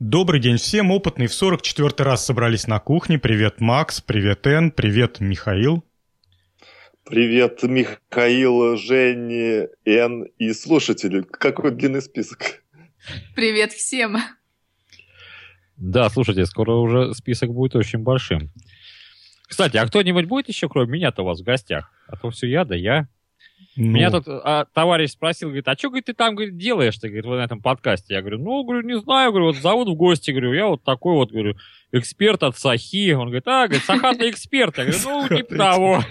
Добрый день всем, опытные в 44 раз собрались на кухне. Привет, Макс, привет, Эн, привет, Михаил. Привет, Михаил, Женя, Эн и слушатели. Какой длинный список. Привет всем. Да, слушайте, скоро уже список будет очень большим. Кстати, а кто-нибудь будет еще, кроме меня-то у вас в гостях? А то все я, да я. Ну... Меня тут а, товарищ спросил, говорит, а что, говорит, ты там говорит, делаешь ты, говорит, вот на этом подкасте? Я говорю, ну, говорю, не знаю, говорю, вот зовут в гости, говорю, я вот такой вот, говорю, эксперт от Сахи. Он говорит, а, говорит, сахатный эксперт. Я говорю, ну, типа того.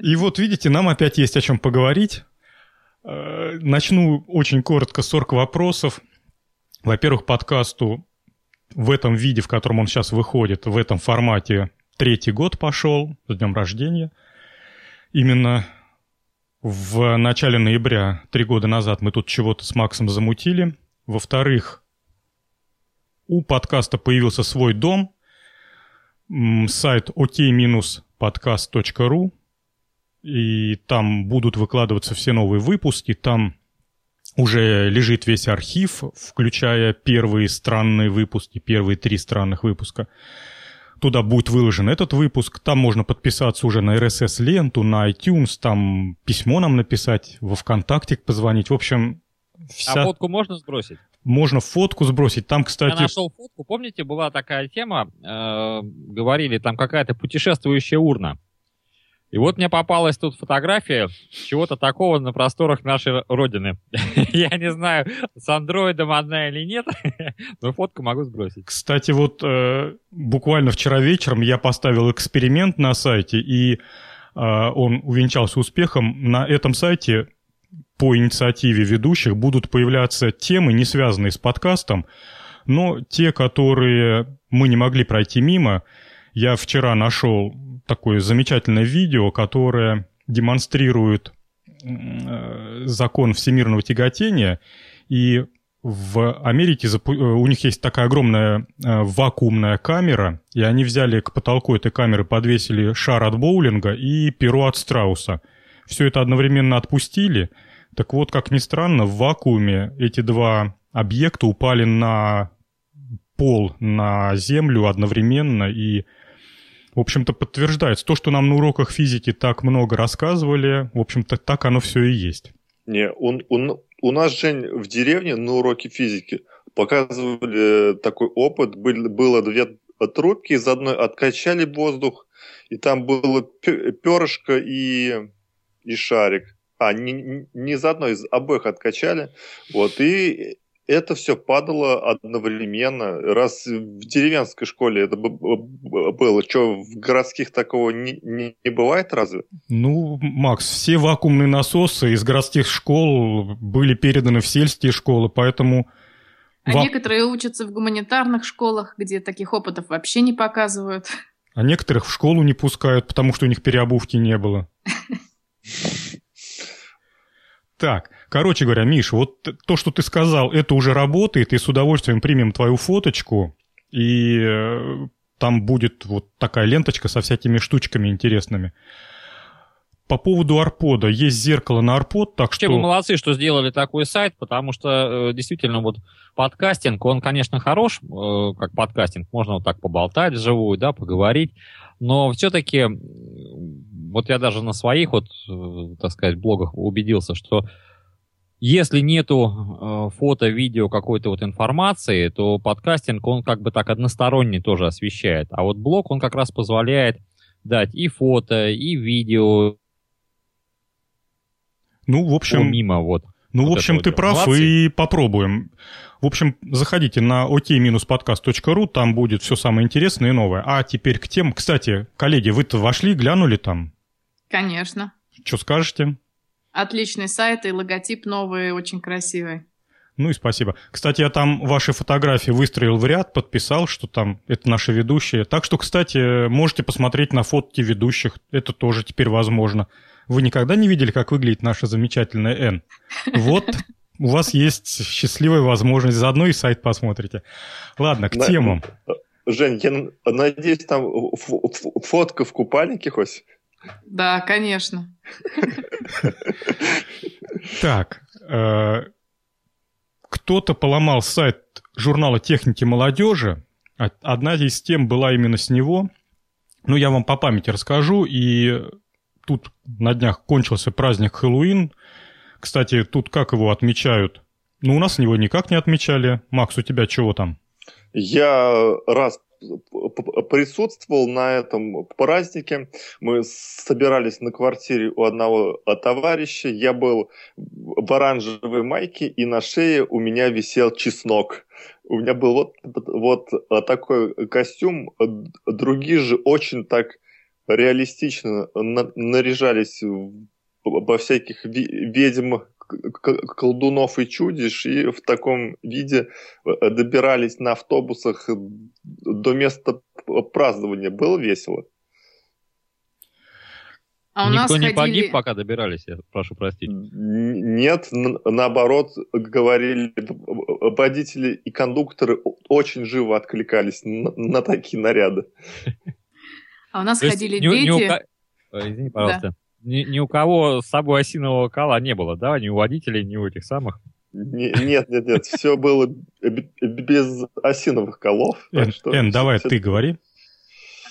И вот, видите, нам опять есть о чем поговорить. Э, начну очень коротко с 40 вопросов. Во-первых, подкасту в этом виде, в котором он сейчас выходит, в этом формате, третий год пошел, с днем рождения. Именно в начале ноября, три года назад, мы тут чего-то с Максом замутили. Во-вторых, у подкаста появился свой дом, сайт ok-podcast.ru, и там будут выкладываться все новые выпуски, там уже лежит весь архив, включая первые странные выпуски, первые три странных выпуска. Туда будет выложен этот выпуск. Там можно подписаться уже на RSS-ленту, на iTunes, там письмо нам написать, во ВКонтакте позвонить. В общем, вся... А фотку можно сбросить? Можно фотку сбросить. Там, кстати... Я нашел фотку. Помните, была такая тема, э, говорили, там какая-то путешествующая урна. И вот мне попалась тут фотография чего-то такого на просторах нашей родины. Я не знаю, с андроидом одна или нет, но фотку могу сбросить. Кстати, вот э, буквально вчера вечером я поставил эксперимент на сайте, и э, он увенчался успехом. На этом сайте по инициативе ведущих будут появляться темы, не связанные с подкастом, но те, которые мы не могли пройти мимо. Я вчера нашел такое замечательное видео, которое демонстрирует э, закон всемирного тяготения, и в Америке э, у них есть такая огромная э, вакуумная камера, и они взяли к потолку этой камеры, подвесили шар от боулинга и перо от страуса. Все это одновременно отпустили. Так вот, как ни странно, в вакууме эти два объекта упали на пол, на землю одновременно, и в общем-то, подтверждается. То, что нам на уроках физики так много рассказывали, в общем-то, так оно все и есть. Не, у, у, у нас, Жень, в деревне на уроке физики показывали такой опыт. Был, было две трубки, из одной откачали воздух, и там было перышко и, и шарик. А, не, не из одной, из обоих откачали. Вот, и это все падало одновременно. Раз в деревенской школе это было, что в городских такого не, не, не бывает разве? Ну, Макс, все вакуумные насосы из городских школ были переданы в сельские школы, поэтому... А Ва... некоторые учатся в гуманитарных школах, где таких опытов вообще не показывают. А некоторых в школу не пускают, потому что у них переобувки не было. Так, короче говоря, Миш, вот то, что ты сказал, это уже работает, и с удовольствием примем твою фоточку, и э, там будет вот такая ленточка со всякими штучками интересными. По поводу арпода. Есть зеркало на арпод, так что... Вы молодцы, что сделали такой сайт, потому что э, действительно вот подкастинг, он, конечно, хорош, э, как подкастинг, можно вот так поболтать вживую, да, поговорить, но все-таки вот я даже на своих вот, э, так сказать, блогах убедился, что если нету э, фото, видео, какой-то вот информации, то подкастинг, он как бы так односторонне тоже освещает. А вот блог, он как раз позволяет дать и фото, и видео. Ну, в общем... Мимо вот. Ну, вот в общем, ты вот. прав, Молодцы. и попробуем. В общем, заходите на ok-podcast.ru, там будет все самое интересное и новое. А теперь к тем... Кстати, коллеги, вы-то вошли, глянули там? Конечно. Что скажете? Отличный сайт и логотип новый, очень красивый. Ну и спасибо. Кстати, я там ваши фотографии выстроил в ряд, подписал, что там это наши ведущие. Так что, кстати, можете посмотреть на фотки ведущих. Это тоже теперь возможно. Вы никогда не видели, как выглядит наша замечательная Н? Вот у вас есть счастливая возможность. Заодно и сайт посмотрите. Ладно, к темам. Жень, я надеюсь, там фотка в купальнике хоть? Да, конечно. Так, э, кто-то поломал сайт журнала техники молодежи. Одна из тем была именно с него. Ну, я вам по памяти расскажу. И тут на днях кончился праздник Хэллоуин. Кстати, тут как его отмечают? Ну, у нас его никак не отмечали. Макс, у тебя чего там? Я раз присутствовал на этом празднике. Мы собирались на квартире у одного товарища. Я был в оранжевой майке, и на шее у меня висел чеснок. У меня был вот, вот такой костюм. Другие же очень так реалистично наряжались во всяких ведьм колдунов и чудищ, и в таком виде э, добирались на автобусах до места празднования. Было весело. А у Никто нас не ходили... погиб, пока добирались, я прошу простить. Нет, наоборот, говорили, водители и кондукторы очень живо откликались на, на такие наряды. А у нас ходили дети... Извини, пожалуйста. Ни, ни у кого с собой осинового кола не было, да? Ни у водителей, ни у этих самых. Не, нет, нет, нет, все было без осиновых колов. Эн, что, Эн давай все... ты говори.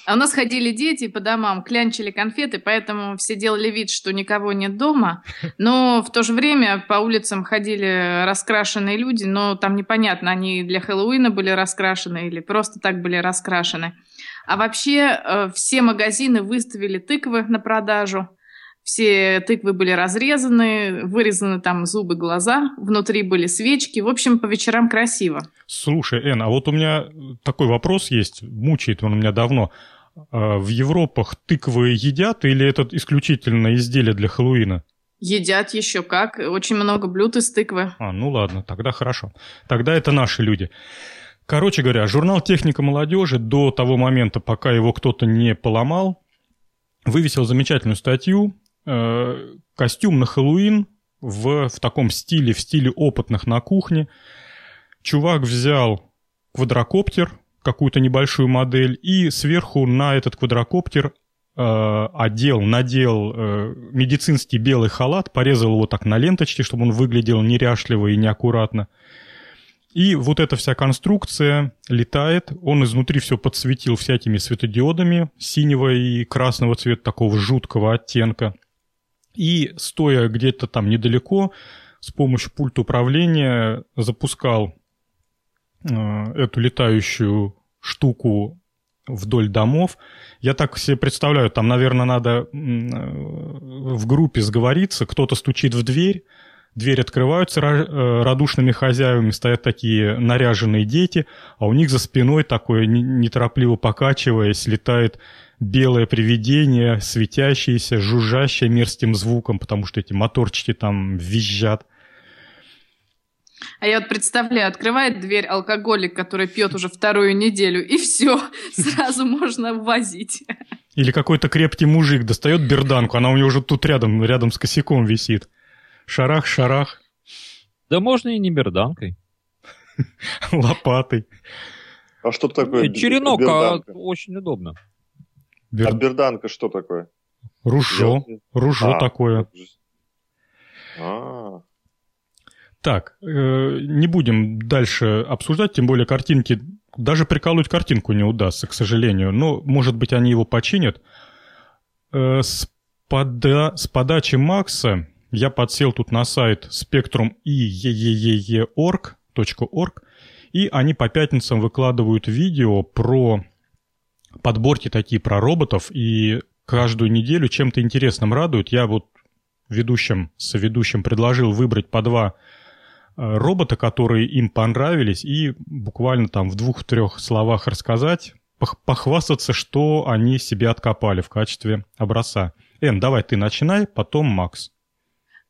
А у нас ходили дети по домам, клянчили конфеты, поэтому все делали вид, что никого нет дома. Но в то же время по улицам ходили раскрашенные люди, но там непонятно, они для Хэллоуина были раскрашены или просто так были раскрашены. А вообще э, все магазины выставили тыквы на продажу все тыквы были разрезаны, вырезаны там зубы, глаза, внутри были свечки. В общем, по вечерам красиво. Слушай, Эн, а вот у меня такой вопрос есть, мучает он меня давно. А в Европах тыквы едят или это исключительно изделие для Хэллоуина? Едят еще как. Очень много блюд из тыквы. А, ну ладно, тогда хорошо. Тогда это наши люди. Короче говоря, журнал «Техника молодежи» до того момента, пока его кто-то не поломал, вывесил замечательную статью Э, костюм на Хэллоуин в, в таком стиле, в стиле опытных на кухне. Чувак взял квадрокоптер, какую-то небольшую модель, и сверху на этот квадрокоптер э, одел, надел э, медицинский белый халат, порезал его так на ленточке, чтобы он выглядел неряшливо и неаккуратно. И вот эта вся конструкция летает, он изнутри все подсветил всякими светодиодами синего и красного цвета, такого жуткого оттенка – и, стоя где-то там недалеко, с помощью пульта управления запускал э, эту летающую штуку вдоль домов. Я так себе представляю, там, наверное, надо э, в группе сговориться, кто-то стучит в дверь, дверь открываются э, радушными хозяевами, стоят такие наряженные дети, а у них за спиной такое, неторопливо покачиваясь, летает белое привидение, светящееся, жужжащее мерзким звуком, потому что эти моторчики там визжат. А я вот представляю, открывает дверь алкоголик, который пьет уже вторую неделю, и все, сразу можно возить. Или какой-то крепкий мужик достает берданку, она у него уже тут рядом, рядом с косяком висит. Шарах, шарах. Да можно и не берданкой. Лопатой. А что такое? Черенок а, очень удобно. Бер... А берданка что такое? Ружо. Я... Ружо а, такое. А. Так, э, не будем дальше обсуждать, тем более картинки, даже приколоть картинку не удастся, к сожалению, но, может быть, они его починят. Э, с, пода... с подачи Макса я подсел тут на сайт Spectrum и и они по пятницам выкладывают видео про подборки такие про роботов, и каждую неделю чем-то интересным радуют. Я вот ведущим, соведущим предложил выбрать по два э, робота, которые им понравились, и буквально там в двух-трех словах рассказать, похвастаться, что они себе откопали в качестве образца. Эн, давай ты начинай, потом Макс.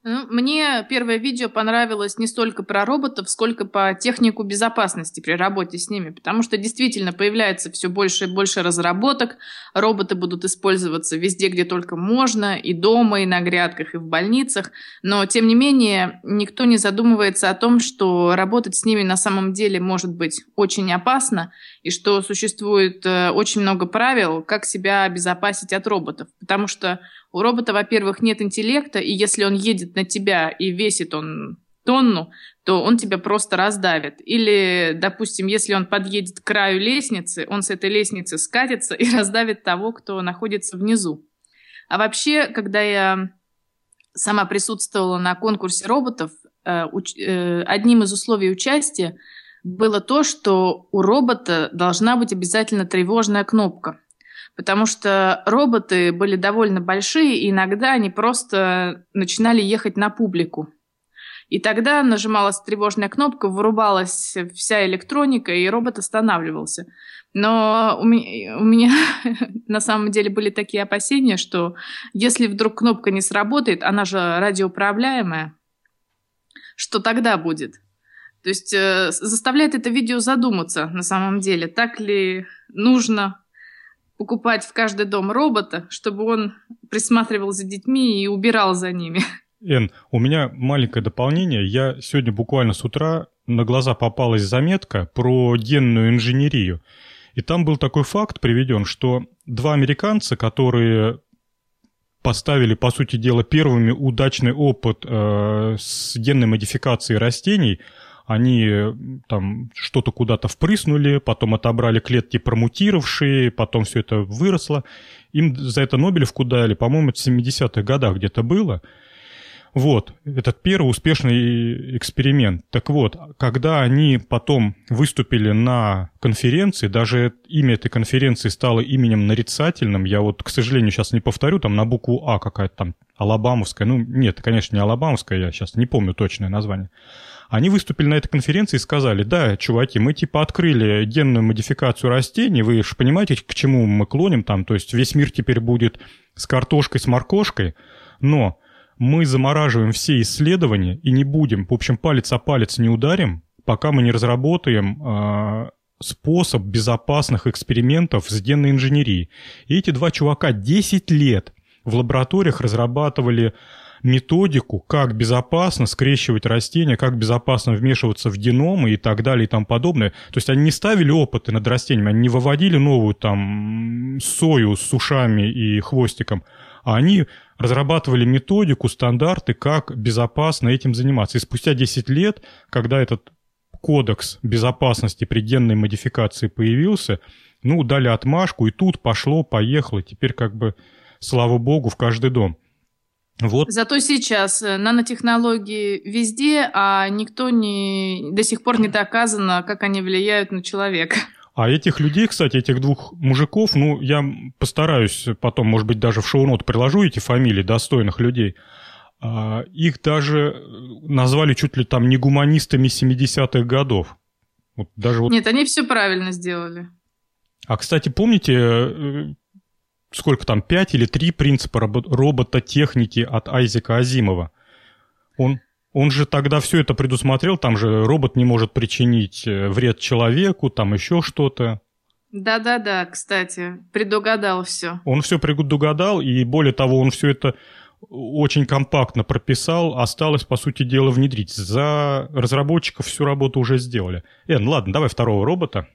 Мне первое видео понравилось не столько про роботов, сколько по технику безопасности при работе с ними, потому что действительно появляется все больше и больше разработок, роботы будут использоваться везде, где только можно, и дома, и на грядках, и в больницах, но тем не менее никто не задумывается о том, что работать с ними на самом деле может быть очень опасно, и что существует э, очень много правил, как себя обезопасить от роботов, потому что у робота, во-первых, нет интеллекта, и если он едет на тебя и весит он тонну, то он тебя просто раздавит. Или, допустим, если он подъедет к краю лестницы, он с этой лестницы скатится и раздавит того, кто находится внизу. А вообще, когда я сама присутствовала на конкурсе роботов, э, э, одним из условий участия было то, что у робота должна быть обязательно тревожная кнопка. Потому что роботы были довольно большие, и иногда они просто начинали ехать на публику. И тогда нажималась тревожная кнопка, вырубалась вся электроника, и робот останавливался. Но у меня, у меня на самом деле были такие опасения, что если вдруг кнопка не сработает, она же радиоуправляемая, что тогда будет? То есть э, заставляет это видео задуматься на самом деле, так ли нужно покупать в каждый дом робота, чтобы он присматривал за детьми и убирал за ними. Эн, у меня маленькое дополнение. Я сегодня буквально с утра на глаза попалась заметка про генную инженерию. И там был такой факт приведен, что два американца, которые поставили, по сути дела, первыми удачный опыт э, с генной модификацией растений, они там что-то куда-то впрыснули, потом отобрали клетки промутировавшие, потом все это выросло. Им за это Нобелевку дали, по-моему, в 70-х годах где-то было – вот, этот первый успешный эксперимент. Так вот, когда они потом выступили на конференции, даже имя этой конференции стало именем нарицательным, я вот, к сожалению, сейчас не повторю, там на букву А какая-то там, Алабамовская, ну нет, конечно, не Алабамовская, я сейчас не помню точное название. Они выступили на этой конференции и сказали, да, чуваки, мы типа открыли генную модификацию растений, вы же понимаете, к чему мы клоним там, то есть весь мир теперь будет с картошкой, с моркошкой, но мы замораживаем все исследования и не будем, в общем, палец о палец не ударим, пока мы не разработаем э, способ безопасных экспериментов с генной инженерией. И эти два чувака 10 лет в лабораториях разрабатывали методику, как безопасно скрещивать растения, как безопасно вмешиваться в геномы и так далее и тому подобное. То есть они не ставили опыты над растениями, они не выводили новую там сою с ушами и хвостиком, а они разрабатывали методику, стандарты, как безопасно этим заниматься. И спустя 10 лет, когда этот кодекс безопасности при генной модификации появился, ну, дали отмашку, и тут пошло, поехало. Теперь как бы, слава богу, в каждый дом. Вот. Зато сейчас э, нанотехнологии везде, а никто не, до сих пор не доказано, как они влияют на человека. А этих людей, кстати, этих двух мужиков, ну, я постараюсь потом, может быть, даже в шоу-нот приложу эти фамилии достойных людей. А, их даже назвали чуть ли там не гуманистами 70-х годов. Вот даже вот... Нет, они все правильно сделали. А, кстати, помните, э, сколько там, пять или три принципа робототехники от Айзека Азимова? Он он же тогда все это предусмотрел, там же робот не может причинить э, вред человеку, там еще что-то. Да-да-да, кстати, предугадал все. Он все предугадал, и более того, он все это очень компактно прописал, осталось, по сути дела, внедрить. За разработчиков всю работу уже сделали. Эн, ладно, давай второго робота.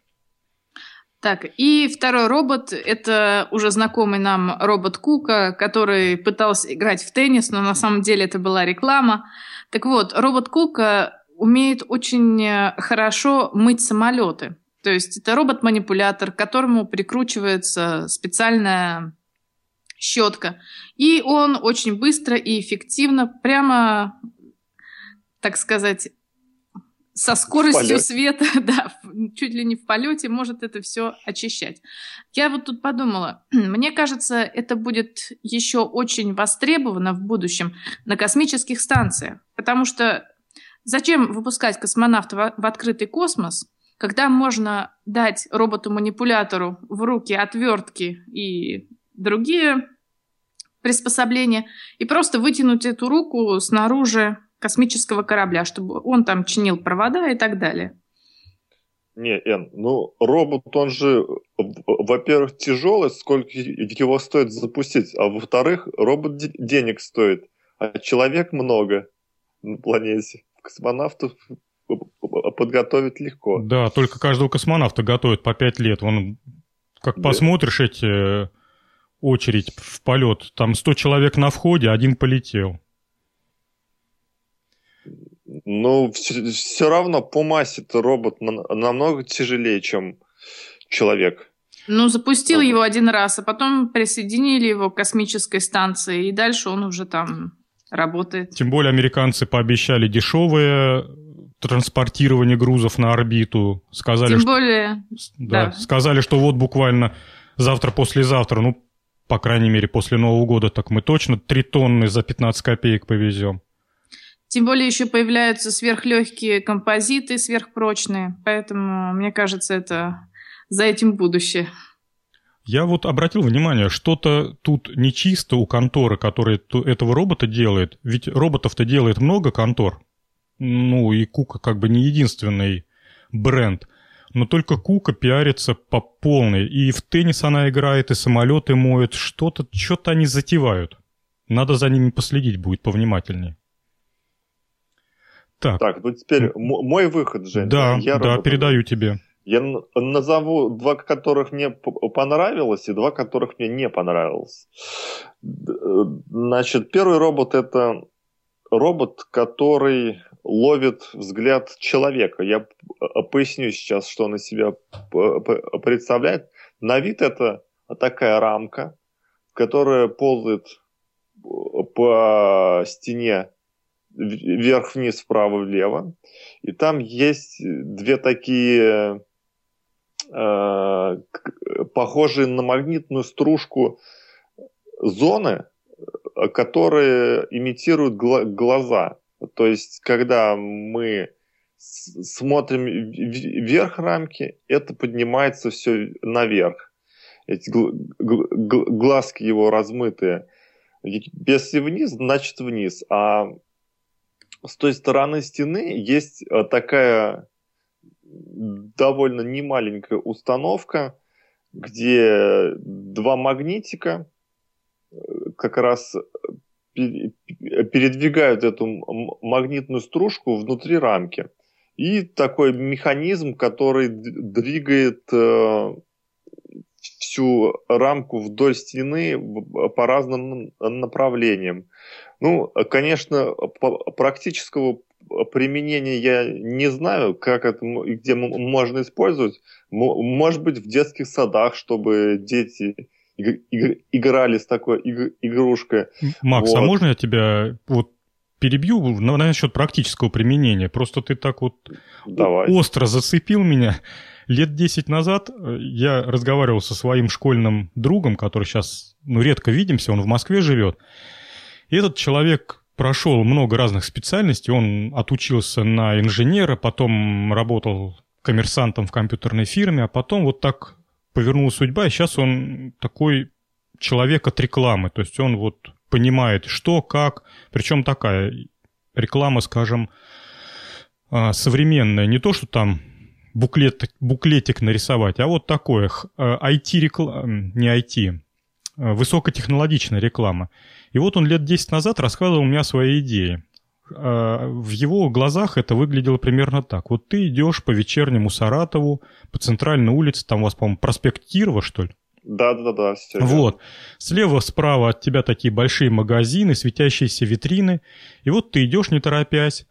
Так, и второй робот – это уже знакомый нам робот Кука, который пытался играть в теннис, но на самом деле это была реклама. Так вот, робот Кука умеет очень э, хорошо мыть самолеты. То есть это робот-манипулятор, к которому прикручивается специальная щетка. И он очень быстро и эффективно, прямо, так сказать, со скоростью света, да, чуть ли не в полете, может это все очищать. Я вот тут подумала, мне кажется, это будет еще очень востребовано в будущем на космических станциях, потому что зачем выпускать космонавта в открытый космос, когда можно дать роботу-манипулятору в руки отвертки и другие приспособления и просто вытянуть эту руку снаружи космического корабля, чтобы он там чинил провода и так далее. Не, Эн, ну робот, он же, во-первых, тяжелый, сколько его стоит запустить, а во-вторых, робот денег стоит, а человек много на планете. Космонавтов подготовить легко. Да, только каждого космонавта готовят по пять лет. Он, как да. посмотришь эти очередь в полет, там 100 человек на входе, один полетел. Ну, все, все равно по массе-то робот намного тяжелее, чем человек. Ну, запустил его один раз, а потом присоединили его к космической станции, и дальше он уже там работает. Тем более американцы пообещали дешевое транспортирование грузов на орбиту. Сказали, Тем что, более, да, да. Сказали, что вот буквально завтра-послезавтра, ну, по крайней мере, после Нового года, так мы точно 3 тонны за 15 копеек повезем. Тем более еще появляются сверхлегкие композиты, сверхпрочные. Поэтому, мне кажется, это за этим будущее. Я вот обратил внимание, что-то тут нечисто у конторы, которая этого робота делает. Ведь роботов-то делает много контор. Ну, и Кука как бы не единственный бренд. Но только Кука пиарится по полной. И в теннис она играет, и самолеты моет. Что-то, что-то они затевают. Надо за ними последить будет повнимательнее. Так, так ну теперь мой выход, Жень. Да, я да, передаю тебе. Я назову два, которых мне понравилось, и два, которых мне не понравилось. Значит, первый робот это робот, который ловит взгляд человека. Я поясню сейчас, что он из себя представляет. На вид это такая рамка, которая ползает по стене вверх-вниз, вправо-влево. И там есть две такие э, похожие на магнитную стружку зоны, э, которые имитируют гла- глаза. То есть, когда мы смотрим вверх рамки, это поднимается все наверх. Эти гл- гл- глазки его размытые. Если вниз, значит вниз. А с той стороны стены есть э, такая довольно немаленькая установка, где два магнитика э, как раз передвигают эту магнитную стружку внутри рамки. И такой механизм, который двигает э, всю рамку вдоль стены по разным направлениям. Ну, конечно, практического применения я не знаю, как это и где можно использовать. Может быть, в детских садах, чтобы дети играли с такой игрушкой. Макс, а вот. а можно я тебя вот перебью на, насчет практического применения? Просто ты так вот Давай. остро зацепил меня. Лет 10 назад э, я разговаривал со своим школьным другом, который сейчас, ну, редко видимся, он в Москве живет. И этот человек прошел много разных специальностей. Он отучился на инженера, потом работал коммерсантом в компьютерной фирме, а потом вот так повернула судьба, и сейчас он такой человек от рекламы. То есть он вот понимает, что, как. Причем такая реклама, скажем, а, современная. Не то, что там буклет, буклетик нарисовать, а вот такое IT-реклама, не IT, а, высокотехнологичная реклама. И вот он лет 10 назад рассказывал мне о своей идее. А, в его глазах это выглядело примерно так. Вот ты идешь по вечернему Саратову, по центральной улице, там у вас, по-моему, проспект Кирова, что ли? Да, да, да, все. Вот. Слева, справа от тебя такие большие магазины, светящиеся витрины. И вот ты идешь, не торопясь,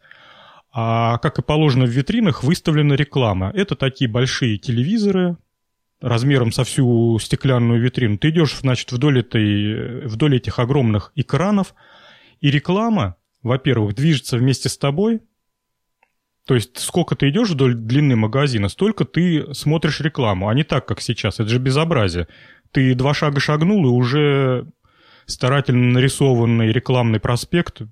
а как и положено в витринах, выставлена реклама. Это такие большие телевизоры размером со всю стеклянную витрину. Ты идешь, значит, вдоль, этой, вдоль этих огромных экранов, и реклама, во-первых, движется вместе с тобой. То есть, сколько ты идешь вдоль длины магазина, столько ты смотришь рекламу, а не так, как сейчас. Это же безобразие. Ты два шага шагнул, и уже старательно нарисованный рекламный проспект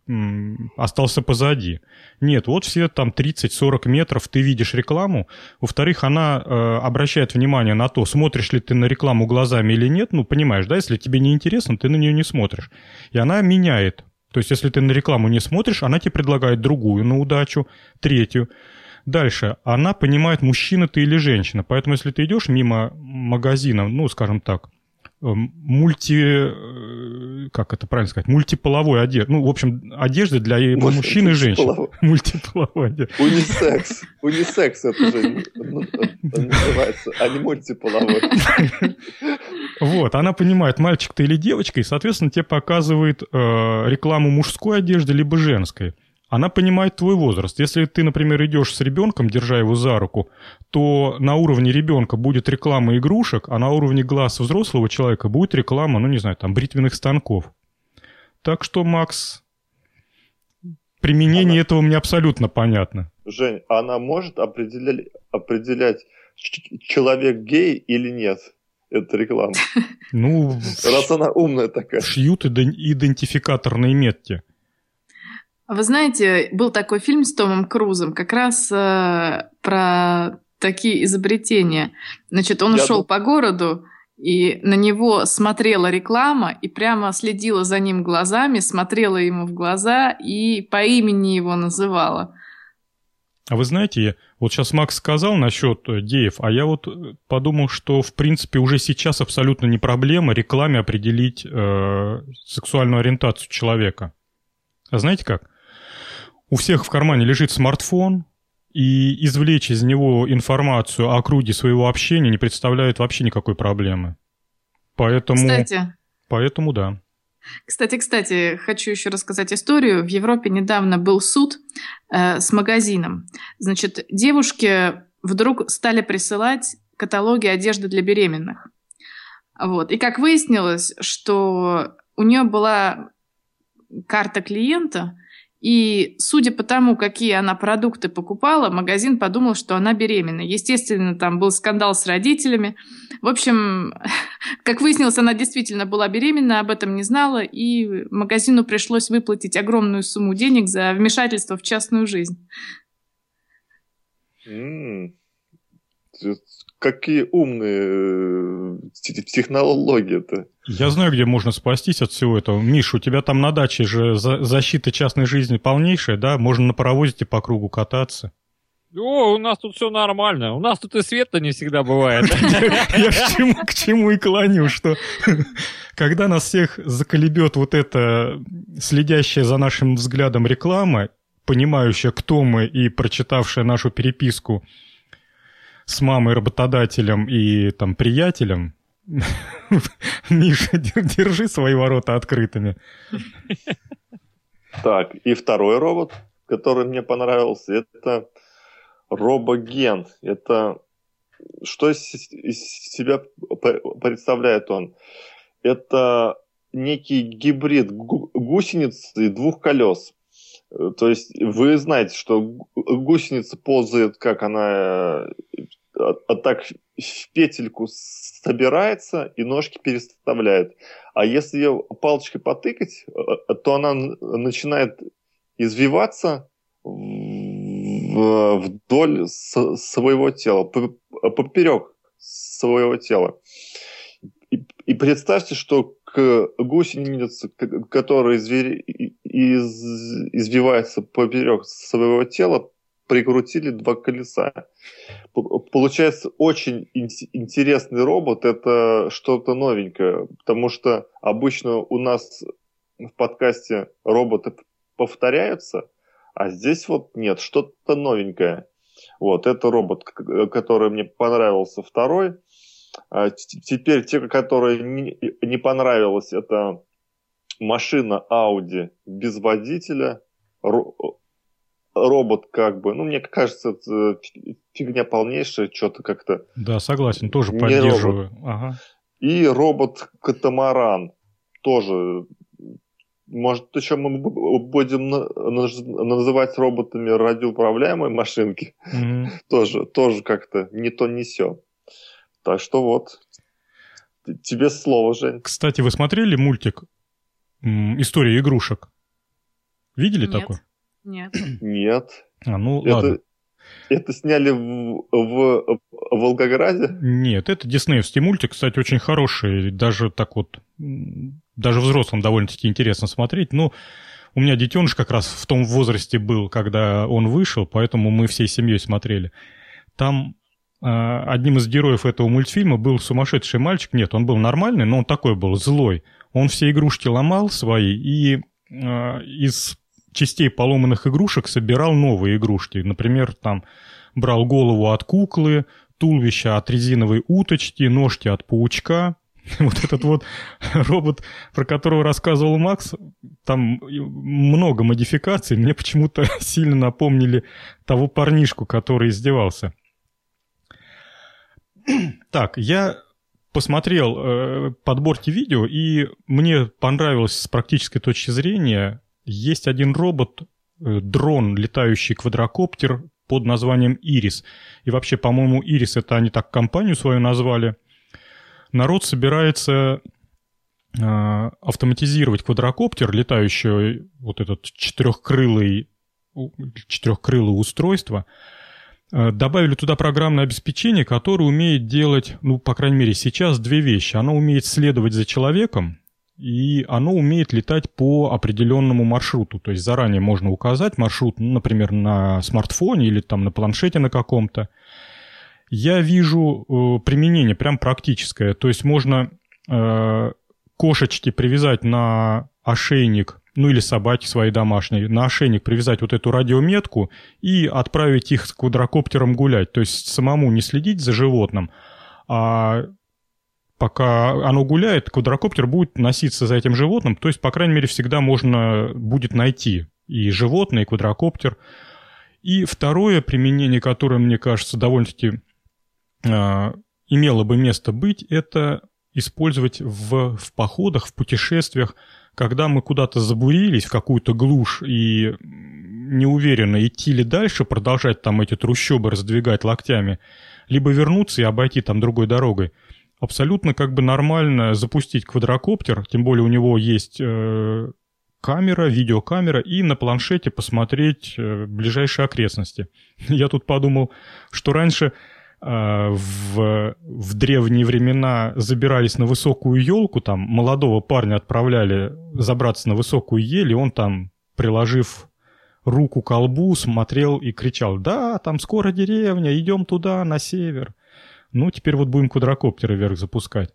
остался позади. Нет, вот все там 30-40 метров ты видишь рекламу. Во-вторых, она э, обращает внимание на то, смотришь ли ты на рекламу глазами или нет. Ну, понимаешь, да, если тебе не интересно, ты на нее не смотришь. И она меняет. То есть, если ты на рекламу не смотришь, она тебе предлагает другую на удачу, третью. Дальше. Она понимает, мужчина ты или женщина. Поэтому, если ты идешь мимо магазина, ну, скажем так, мульти... Э, как это правильно сказать? Мультиполовой одежды. Ну, в общем, одежды для мужчин и женщин. Мультиполовой одежды. Унисекс. Унисекс это же называется, а не мультиполовой. Вот, она понимает, мальчик ты или девочка, и, соответственно, тебе показывает э, рекламу мужской одежды либо женской. Она понимает твой возраст. Если ты, например, идешь с ребенком, держа его за руку, то на уровне ребенка будет реклама игрушек, а на уровне глаз взрослого человека будет реклама, ну, не знаю, там, бритвенных станков. Так что, Макс, применение она... этого мне абсолютно понятно. Жень, она может определять, определять человек гей или нет? Это реклама. Ну, раз она умная такая. Шьют идентификаторные метки. Вы знаете, был такой фильм с Томом Крузом, как раз э, про такие изобретения. Значит, он Я шел по городу, и на него смотрела реклама, и прямо следила за ним глазами, смотрела ему в глаза и по имени его называла. А вы знаете, вот сейчас Макс сказал насчет э, геев, а я вот э, подумал, что в принципе уже сейчас абсолютно не проблема рекламе определить э, сексуальную ориентацию человека. А знаете как? У всех в кармане лежит смартфон, и извлечь из него информацию о круге своего общения не представляет вообще никакой проблемы. Поэтому... Кстати. Поэтому да. Кстати, кстати, хочу еще рассказать историю. В Европе недавно был суд э, с магазином. Значит, девушки вдруг стали присылать каталоги одежды для беременных. Вот. И как выяснилось, что у нее была карта клиента, и судя по тому, какие она продукты покупала, магазин подумал, что она беременна. Естественно, там был скандал с родителями. В общем, как выяснилось, она действительно была беременна, об этом не знала, и магазину пришлось выплатить огромную сумму денег за вмешательство в частную жизнь. Какие умные э, технологии-то. Я знаю, где можно спастись от всего этого. Миш, у тебя там на даче же защита частной жизни полнейшая, да? Можно на паровозике по кругу кататься. О, у нас тут все нормально. У нас тут и света не всегда бывает. Я к чему и клоню, что когда нас всех заколебет вот эта следящая за нашим взглядом реклама, понимающая, кто мы и прочитавшая нашу переписку, с мамой, работодателем и там приятелем, Миша, держи свои ворота открытыми. Так, и второй робот, который мне понравился, это робоген. Это что из себя представляет он? Это некий гибрид гусеницы и двух колес. То есть вы знаете, что гусеница ползает, как она а, так в петельку собирается и ножки переставляет. А если ее палочкой потыкать, э, то она начинает извиваться вдоль своего тела, поперек своего тела. И, и представьте, что к гусенице, которая извивается поперек своего тела, прикрутили два колеса. Получается очень интересный робот, это что-то новенькое, потому что обычно у нас в подкасте роботы повторяются, а здесь вот нет, что-то новенькое. Вот, это робот, который мне понравился второй. А теперь те, которые не, не понравилось, это машина Audi без водителя, робот как бы, ну, мне кажется, это фигня полнейшая, что-то как-то... Да, согласен, тоже поддерживаю. Ага. И робот-катамаран тоже может, еще мы будем называть роботами радиоуправляемые машинки. Mm-hmm. тоже, тоже как-то не то не все. Так что вот, тебе слово, Жень. Кстати, вы смотрели мультик «История игрушек»? Видели Нет. такой? Нет. Нет. А, ну это, ладно. Это сняли в, в, в Волгограде? Нет, это диснеевский мультик, кстати, очень хороший. Даже так вот, даже взрослым довольно-таки интересно смотреть. Но у меня детеныш как раз в том возрасте был, когда он вышел, поэтому мы всей семьей смотрели. Там э, одним из героев этого мультфильма был сумасшедший мальчик. Нет, он был нормальный, но он такой был злой. Он все игрушки ломал свои и э, из частей поломанных игрушек собирал новые игрушки. Например, там брал голову от куклы, туловище от резиновой уточки, ножки от паучка. Вот этот вот робот, про которого рассказывал Макс, там много модификаций. Мне почему-то сильно напомнили того парнишку, который издевался. Так, я посмотрел э, подборки видео, и мне понравилось с практической точки зрения. Есть один робот, э, дрон, летающий квадрокоптер под названием «Ирис». И вообще, по-моему, «Ирис» — это они так компанию свою назвали. Народ собирается э, автоматизировать квадрокоптер, летающий вот этот четырехкрылый, четырехкрылое устройство — Э, добавили туда программное обеспечение, которое умеет делать, ну, по крайней мере, сейчас две вещи. Оно умеет следовать за человеком, и оно умеет летать по определенному маршруту. То есть заранее можно указать маршрут, ну, например, на смартфоне или там на планшете на каком-то. Я вижу э, применение прям практическое. То есть можно э, кошечки привязать на ошейник ну или собаки свои домашние, на ошейник привязать вот эту радиометку и отправить их с квадрокоптером гулять. То есть самому не следить за животным, а пока оно гуляет, квадрокоптер будет носиться за этим животным. То есть, по крайней мере, всегда можно будет найти и животное, и квадрокоптер. И второе применение, которое, мне кажется, довольно-таки э, имело бы место быть, это использовать в, в походах, в путешествиях когда мы куда-то забурились в какую-то глушь и не уверенно, идти ли дальше, продолжать там эти трущобы раздвигать локтями, либо вернуться и обойти там другой дорогой. Абсолютно как бы нормально запустить квадрокоптер, тем более у него есть э, камера, видеокамера, и на планшете посмотреть э, ближайшие окрестности. Я тут подумал, что раньше Э, в, в древние времена забирались на высокую елку, там молодого парня отправляли забраться на высокую ель, и он там, приложив руку к колбу, смотрел и кричал, да, там скоро деревня, идем туда, на север. Ну, теперь вот будем квадрокоптеры вверх запускать.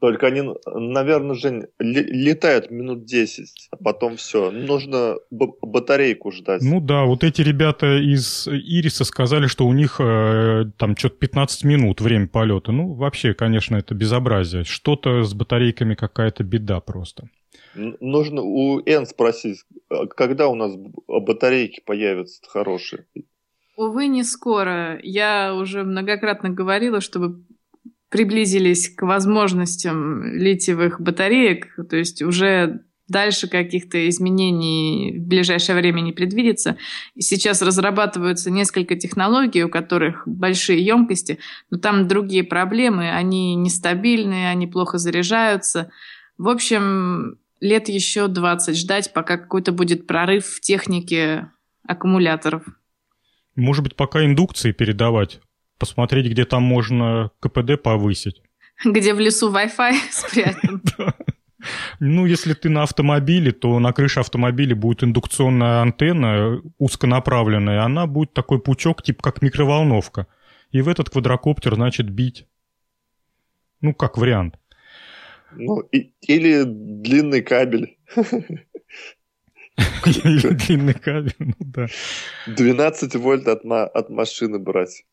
Только они, наверное, Жень, летают минут 10, а потом все. Нужно батарейку ждать. Ну да, вот эти ребята из Ириса сказали, что у них э, там что-то 15 минут время полета. Ну, вообще, конечно, это безобразие. Что-то с батарейками какая-то беда просто. Нужно у Н спросить, а когда у нас батарейки появятся хорошие? Увы, не скоро. Я уже многократно говорила, чтобы приблизились к возможностям литиевых батареек, то есть уже дальше каких-то изменений в ближайшее время не предвидится. И сейчас разрабатываются несколько технологий, у которых большие емкости, но там другие проблемы, они нестабильные, они плохо заряжаются. В общем, лет еще 20 ждать, пока какой-то будет прорыв в технике аккумуляторов. Может быть, пока индукции передавать посмотреть, где там можно КПД повысить. Где в лесу Wi-Fi спрятан. Ну, если ты на автомобиле, то на крыше автомобиля будет индукционная антенна узконаправленная, она будет такой пучок, типа как микроволновка. И в этот квадрокоптер, значит, бить. Ну, как вариант. Ну, и, или длинный кабель. Или длинный кабель, ну да. 12 вольт от, от машины брать.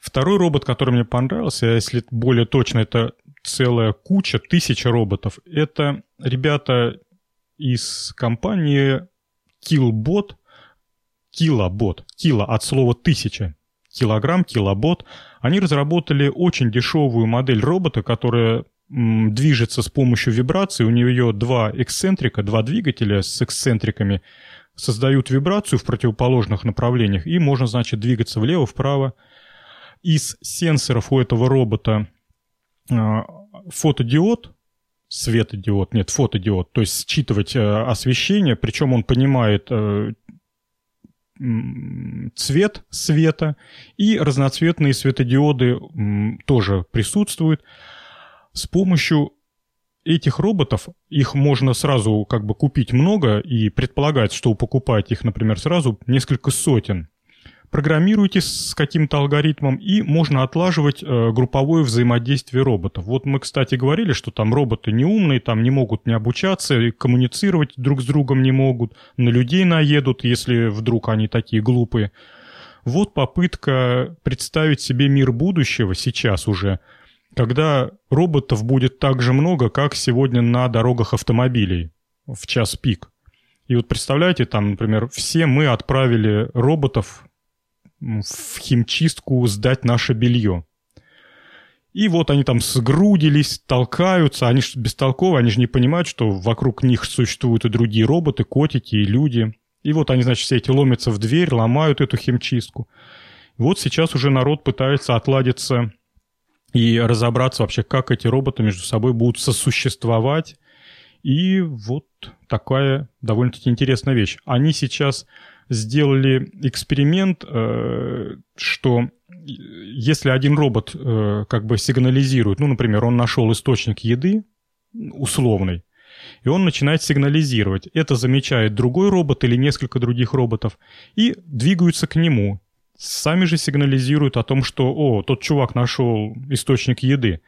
Второй робот, который мне понравился, если более точно, это целая куча, тысяча роботов. Это ребята из компании Killbot, Килобот, кило от слова тысяча, килограмм, килобот. Они разработали очень дешевую модель робота, которая движется с помощью вибрации. У нее два эксцентрика, два двигателя с эксцентриками создают вибрацию в противоположных направлениях, и можно, значит, двигаться влево, вправо из сенсоров у этого робота а, фотодиод, светодиод, нет, фотодиод, то есть считывать э, освещение, причем он понимает э, цвет света, и разноцветные светодиоды тоже присутствуют. С помощью этих роботов, их можно сразу как бы купить много и предполагать, что покупать их, например, сразу несколько сотен программируете с каким-то алгоритмом, и можно отлаживать э, групповое взаимодействие роботов. Вот мы, кстати, говорили, что там роботы не умные, там не могут не обучаться, и коммуницировать друг с другом не могут, на людей наедут, если вдруг они такие глупые. Вот попытка представить себе мир будущего сейчас уже, когда роботов будет так же много, как сегодня на дорогах автомобилей в час пик. И вот представляете, там, например, все мы отправили роботов в химчистку сдать наше белье. И вот они там сгрудились, толкаются, они же бестолковые, они же не понимают, что вокруг них существуют и другие роботы, котики и люди. И вот они, значит, все эти ломятся в дверь, ломают эту химчистку. Вот сейчас уже народ пытается отладиться и разобраться вообще, как эти роботы между собой будут сосуществовать. И вот такая довольно-таки интересная вещь. Они сейчас сделали эксперимент, э, что если один робот э, как бы сигнализирует, ну, например, он нашел источник еды условный, и он начинает сигнализировать. Это замечает другой робот или несколько других роботов и двигаются к нему. Сами же сигнализируют о том, что, о, тот чувак нашел источник еды.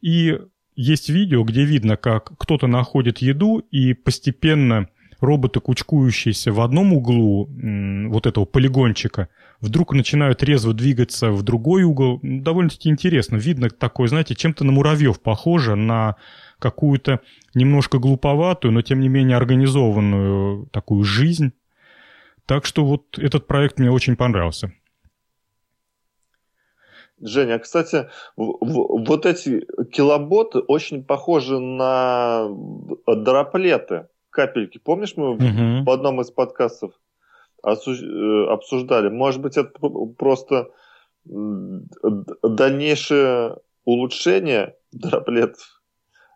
И есть видео, где видно, как кто-то находит еду и постепенно роботы, кучкующиеся в одном углу вот этого полигончика, вдруг начинают резво двигаться в другой угол. Довольно-таки интересно. Видно такое, знаете, чем-то на муравьев похоже, на какую-то немножко глуповатую, но тем не менее организованную такую жизнь. Так что вот этот проект мне очень понравился. Женя, кстати, вот эти килоботы очень похожи на дроплеты капельки. Помнишь, мы угу. в одном из подкастов э, обсуждали? Может быть, это просто дальнейшее улучшение дроплетов?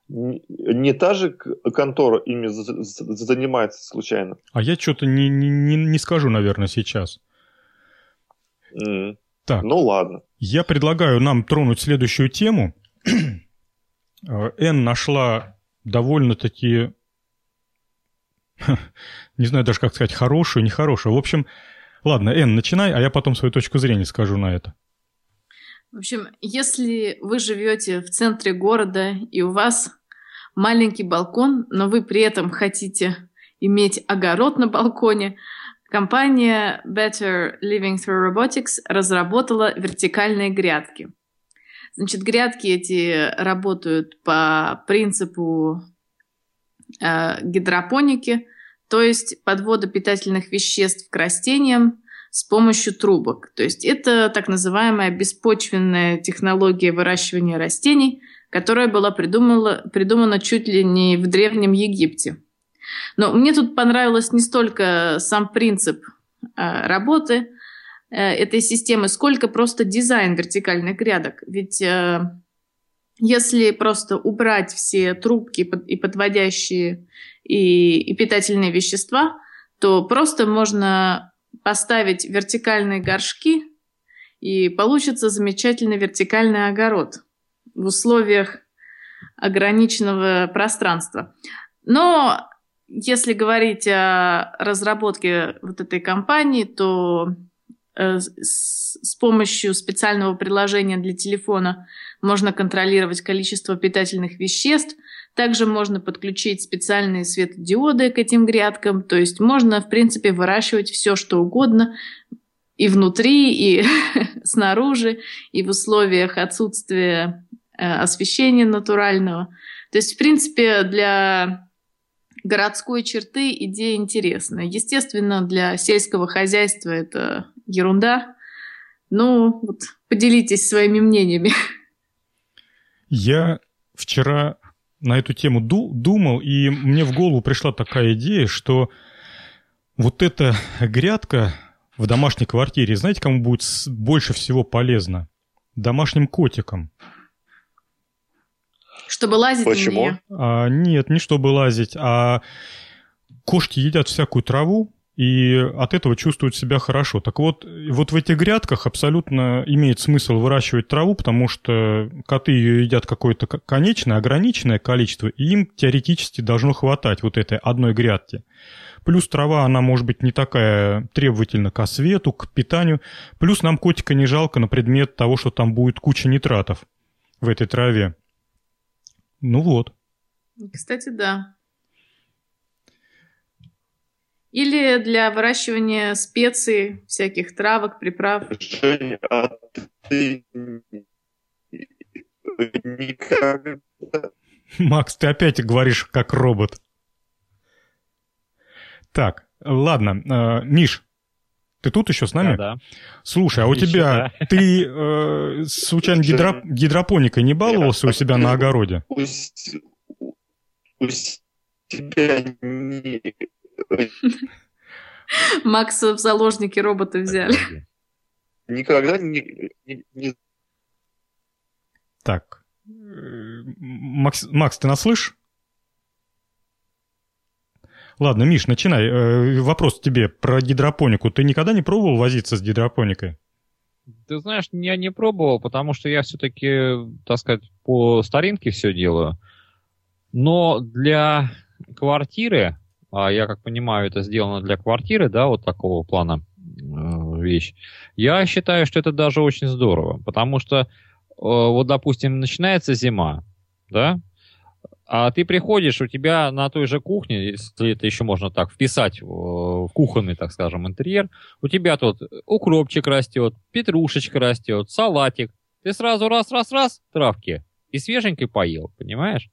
Не та же контора ими занимается случайно? А я что-то не, не, не скажу, наверное, сейчас. Mm. Так. Ну ладно. Я предлагаю нам тронуть следующую тему. Н нашла довольно-таки не знаю даже, как сказать, хорошую, нехорошую. В общем, ладно, Эн, начинай, а я потом свою точку зрения скажу на это. В общем, если вы живете в центре города и у вас маленький балкон, но вы при этом хотите иметь огород на балконе, компания Better Living Through Robotics разработала вертикальные грядки. Значит, грядки эти работают по принципу э, гидропоники, то есть подвода питательных веществ к растениям с помощью трубок. То есть это так называемая беспочвенная технология выращивания растений, которая была придумала, придумана чуть ли не в Древнем Египте. Но мне тут понравилось не столько сам принцип э, работы э, этой системы, сколько просто дизайн вертикальных грядок. Ведь э, если просто убрать все трубки и подводящие и, и питательные вещества, то просто можно поставить вертикальные горшки, и получится замечательный вертикальный огород в условиях ограниченного пространства. Но если говорить о разработке вот этой компании, то Э, с помощью специального приложения для телефона можно контролировать количество питательных веществ. Также можно подключить специальные светодиоды к этим грядкам. То есть можно, в принципе, выращивать все, что угодно и внутри, и снаружи, и в условиях отсутствия э, освещения натурального. То есть, в принципе, для городской черты идея интересная. Естественно, для сельского хозяйства это ерунда. Ну, вот поделитесь своими мнениями. Я вчера на эту тему ду- думал, и мне в голову пришла такая идея, что вот эта грядка в домашней квартире, знаете, кому будет больше всего полезно? Домашним котикам. Чтобы лазить Почему? нее? А, нет, не чтобы лазить, а кошки едят всякую траву, и от этого чувствуют себя хорошо. Так вот, вот в этих грядках абсолютно имеет смысл выращивать траву, потому что коты ее едят какое-то конечное, ограниченное количество, и им теоретически должно хватать вот этой одной грядки. Плюс трава, она может быть не такая требовательна к свету, к питанию. Плюс нам котика не жалко на предмет того, что там будет куча нитратов в этой траве. Ну вот. Кстати, да. Или для выращивания специй, всяких травок, приправ. Женя, а ты Никогда. Макс, ты опять говоришь как робот. Так, ладно. Э, Миш, ты тут еще с нами? Да, да. Слушай, а у Еще тебя... Ты э, случайно гидро- гидропоникой не баловался у себя на огороде? У, у себя не... Макса в заложники робота взяли. никогда не, не- не Так. Макс, Макс, ты нас слышишь? Ладно, Миш, начинай. Э, Вопрос тебе про гидропонику. Ты никогда не пробовал возиться с гидропоникой? Ты знаешь, я не пробовал, потому что я все-таки, так сказать, по старинке все делаю. Но для квартиры, я как понимаю, это сделано для квартиры, да, вот такого плана э, вещь, я считаю, что это даже очень здорово, потому что, э, вот, допустим, начинается зима, да, а ты приходишь, у тебя на той же кухне, если это еще можно так вписать в, в кухонный, так скажем, интерьер, у тебя тут укропчик растет, петрушечка растет, салатик. Ты сразу раз-раз-раз травки и свеженькой поел, понимаешь?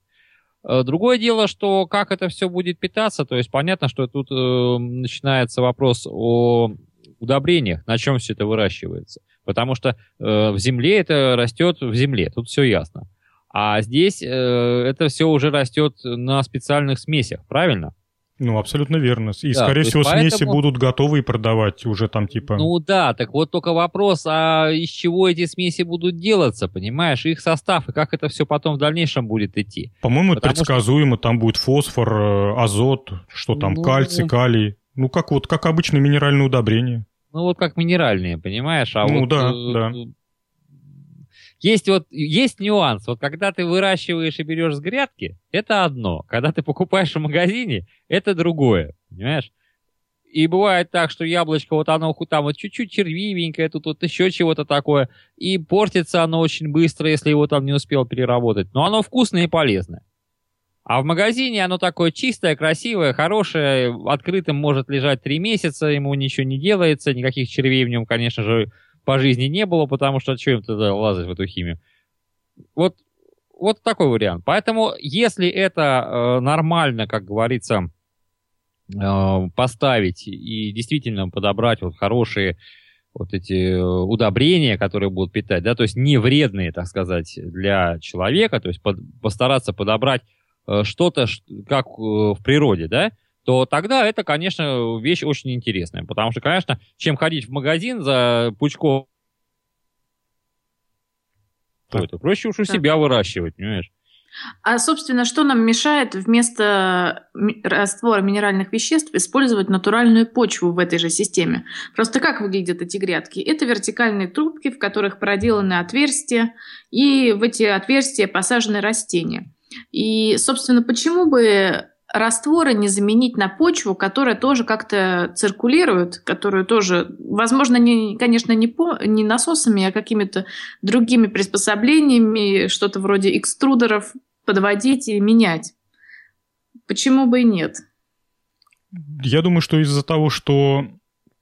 Э, Другое дело, что как это все будет питаться, то есть понятно, что тут э, начинается вопрос о удобрениях, на чем все это выращивается. Потому что э, в земле это растет в земле, тут все ясно. А здесь э, это все уже растет на специальных смесях, правильно? Ну, абсолютно верно. И, Да, скорее всего, смеси поэтому- будут готовы и продавать уже там типа... Ну да, так вот только вопрос, а из чего эти смеси будут делаться, понимаешь, их состав и как это все потом в дальнейшем будет идти. По-моему, это потому что- предсказуемо. Там будет фосфор, э, азот, что там, Ну, кальций, калий. Ну, как вот, как обычное минеральное удобрение. Ну вот как минеральные, понимаешь? А Ну вот, да, э, да. Есть вот есть нюанс. Вот когда ты выращиваешь и берешь с грядки, это одно. Когда ты покупаешь в магазине, это другое. Понимаешь? И бывает так, что яблочко, вот оно там вот чуть-чуть червивенькое, тут вот еще чего-то такое. И портится оно очень быстро, если его там не успел переработать. Но оно вкусное и полезное. А в магазине оно такое чистое, красивое, хорошее, открытым может лежать три месяца, ему ничего не делается, никаких червей в нем, конечно же, по жизни не было, потому что что им тогда лазать в эту химию? Вот, вот такой вариант. Поэтому, если это э, нормально, как говорится, э, поставить и действительно подобрать вот хорошие вот эти удобрения, которые будут питать, да, то есть не вредные, так сказать, для человека, то есть под- постараться подобрать э, что-то, как э, в природе, да, то тогда это, конечно, вещь очень интересная. Потому что, конечно, чем ходить в магазин за пучком, то Так. это проще уж у Так. себя выращивать, понимаешь? А, собственно, что нам мешает вместо раствора минеральных веществ использовать натуральную почву в этой же системе? Просто как выглядят эти грядки? Это вертикальные трубки, в которых проделаны отверстия, и в эти отверстия посажены растения. И, собственно, почему бы растворы не заменить на почву, которая тоже как-то циркулирует, которую тоже, возможно, не, конечно, не, по, не насосами, а какими-то другими приспособлениями, что-то вроде экструдеров, подводить и менять. Почему бы и нет? Я думаю, что из-за того, что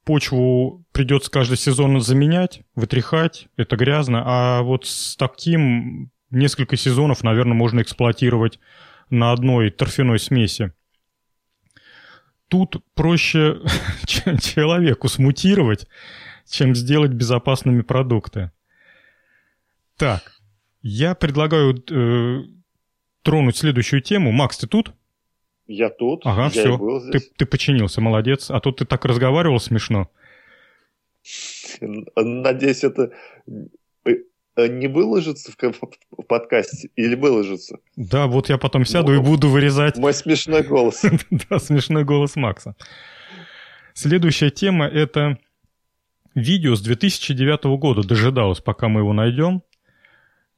почву придется каждый сезон заменять, вытряхать, это грязно, а вот с таким несколько сезонов, наверное, можно эксплуатировать на одной торфяной смеси. Тут проще человеку смутировать, чем сделать безопасными продукты. Так, я предлагаю э, тронуть следующую тему. Макс, ты тут? Я тут, Ага, я все. был Ты, здесь. ты починился, молодец. А то ты так разговаривал смешно. Надеюсь, это не выложится в ка- в подкасте или выложится? Да, вот я потом сяду и Ну. буду вырезать Мой смешной голос. да, смешной голос Макса. Следующая тема — это видео с 2009 года. Дожидалось, пока мы его найдем.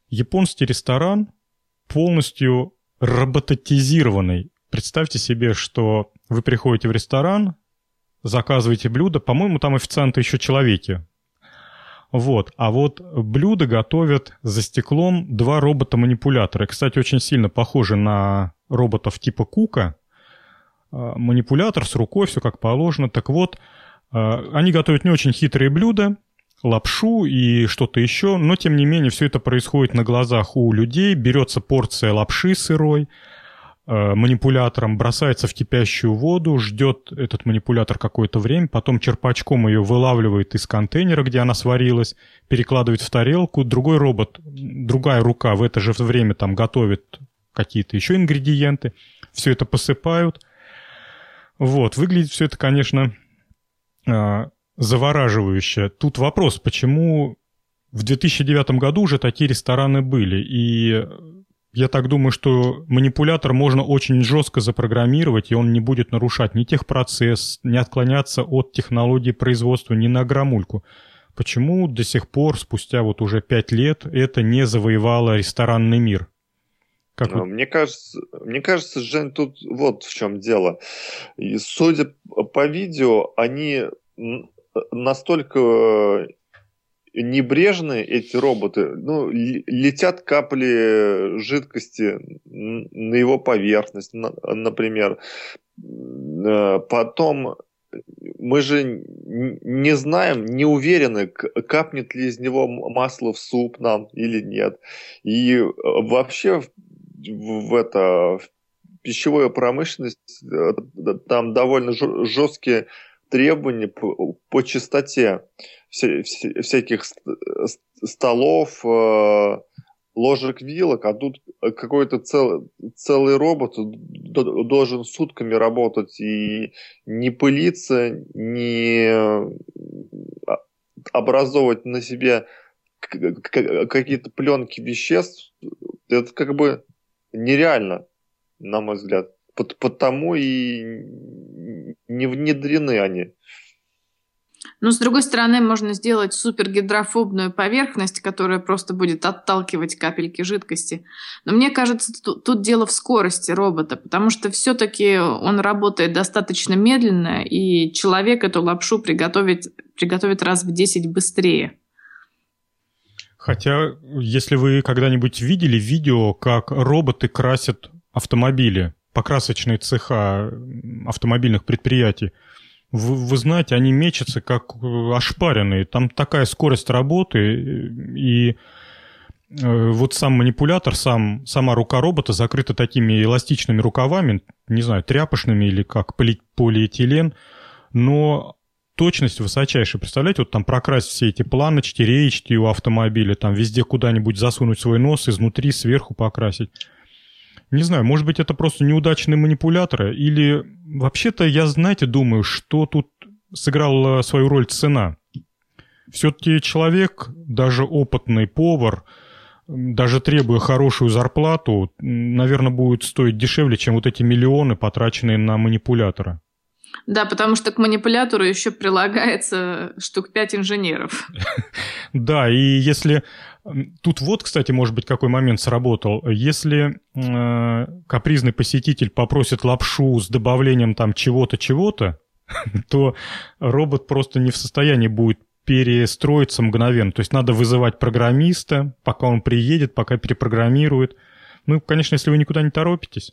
Японский ресторан полностью робототизированный. Представьте себе, что вы приходите в ресторан, заказываете блюдо, по-моему, там официанты еще человеки. Вот. А вот блюдо готовят за стеклом два робота-манипулятора. Кстати, очень сильно похожи на роботов типа Кука. А, Манипулятор с рукой, все как положено. Так вот, а, они готовят не очень хитрые блюда. лапшу и что-то еще, но тем не менее все это происходит на глазах у людей, берется порция лапши сырой, манипулятором бросается в кипящую воду, ждет этот манипулятор какое-то время, потом черпачком ее вылавливает из контейнера, где она сварилась, перекладывает в тарелку, другой робот, другая рука в это же время там готовит какие-то еще ингредиенты, все это посыпают. Вот, выглядит все это, конечно, э, завораживающе. Тут вопрос, почему в 2009 году уже такие рестораны были, и я так думаю, что манипулятор можно очень жестко запрограммировать, и он не будет нарушать ни техпроцесс, не отклоняться от технологии производства ни на грамульку. Почему до сих пор, спустя вот уже пять лет, это не завоевало ресторанный мир? Как вы... мне, кажется, мне кажется, Жень, тут вот в чем дело. И судя по видео, они настолько небрежные эти роботы, ну, летят капли жидкости на его поверхность, например. Э, потом мы же не знаем, не уверены, капнет ли из него масло в суп нам или нет. И вообще в это в пищевую промышленность э, там довольно жесткие требования по, по чистоте вся, вся, всяких столов, э, ложек, вилок, а тут какой-то цел, целый робот должен сутками работать и не пылиться, не а, образовывать на себе какие-то пленки веществ. Это как бы нереально, на мой взгляд. Потому и не внедрены они. Но, с другой стороны, можно сделать супергидрофобную поверхность, которая просто будет отталкивать капельки жидкости. Но мне кажется, тут, тут дело в скорости робота, потому что все-таки он работает достаточно медленно, и человек эту лапшу приготовит, приготовит раз в 10 быстрее. Хотя, если вы когда-нибудь видели видео, как роботы красят автомобили, покрасочные цеха автомобильных предприятий, вы, вы знаете, они мечутся как э, ошпаренные. Там такая скорость работы, и э, вот сам манипулятор, сам, сама рука робота закрыта такими эластичными рукавами, не знаю, тряпочными или как поли, полиэтилен, но точность высочайшая. Представляете, вот там прокрасить все эти планочки, реечки у автомобиля, там везде куда-нибудь засунуть свой нос, изнутри, сверху покрасить. Не знаю, может быть, это просто неудачные манипуляторы, или вообще-то я, знаете, думаю, что тут сыграла свою роль цена. Все-таки человек, даже опытный повар, даже требуя хорошую зарплату, наверное, будет стоить дешевле, чем вот эти миллионы, потраченные на манипулятора. Да, потому что к манипулятору еще прилагается штук пять инженеров. Да, и если... Тут вот, кстати, может быть, какой момент сработал. Если э, капризный посетитель попросит лапшу с добавлением там чего-то, чего-то, то робот просто не в состоянии будет перестроиться мгновенно. То есть надо вызывать программиста, пока он приедет, пока перепрограммирует. Ну, конечно, если вы никуда не торопитесь.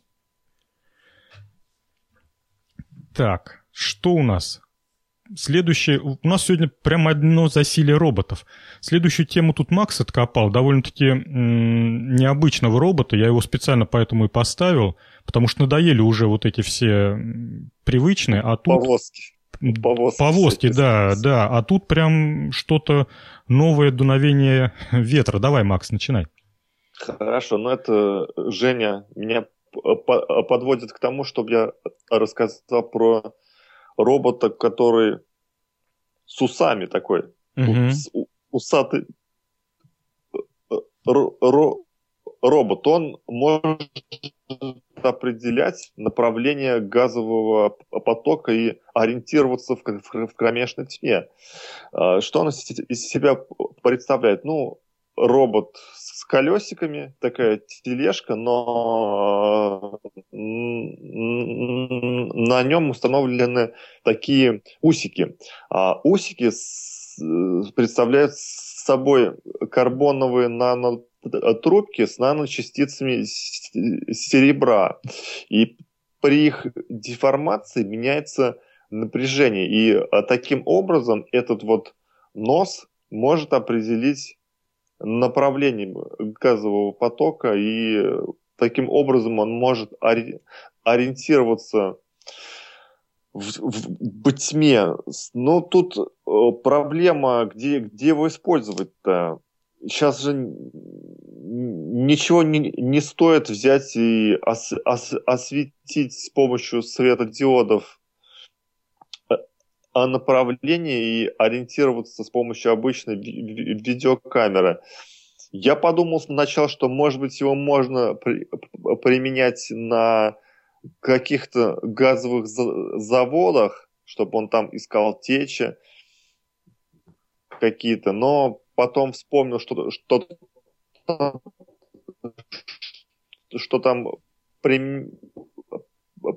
Так, что у нас? Следующее, у нас сегодня прямо одно засилие роботов. Следующую тему тут Макс откопал, довольно-таки м- необычного робота, я его специально поэтому и поставил, потому что надоели уже вот эти все привычные, а тут... Повозки. Повозки, Повозки да, да, а тут прям что-то новое дуновение ветра. Давай, Макс, начинай. Хорошо, ну это Женя меня подводит к тому, чтобы я рассказал про робота, который с усами такой, угу. усатый робот. Он может определять направление газового потока и ориентироваться в, в кромешной тьме. А, что он из себя представляет? Ну, робот с колесиками, такая тележка, но на нем установлены такие усики. А усики представляют собой карбоновые нанотрубки с наночастицами серебра. И при их деформации меняется напряжение. И а, таким образом этот вот нос может определить направление газового потока, и таким образом он может ориентироваться в, в, в тьме. Но тут э, проблема, где, где его использовать-то? Сейчас же ничего не, не стоит взять и ос, ос, осветить с помощью светодиодов а направление и ориентироваться с помощью обычной ви видеокамеры. Я подумал сначала, что, может быть, его можно при применять на каких-то газовых заводах, чтобы он там искал течи какие-то, но потом вспомнил, что, что, что там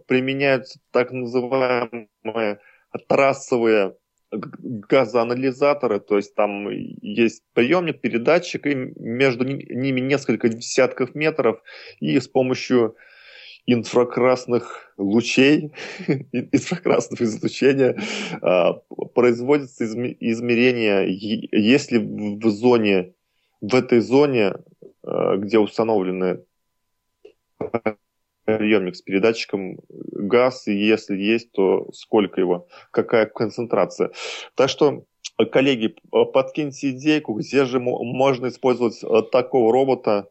применяются так называемые трассовые газоанализаторы, то есть там есть приемник, передатчик, и между ними несколько десятков метров, и с помощью инфракрасных лучей, инфракрасного излучения а, производится измерение, если в зоне, в этой зоне, а, где установлены приемник с передатчиком газ, и если есть, то сколько его, какая концентрация. Так что, коллеги, подкиньте идейку, где же можно использовать э, такого робота.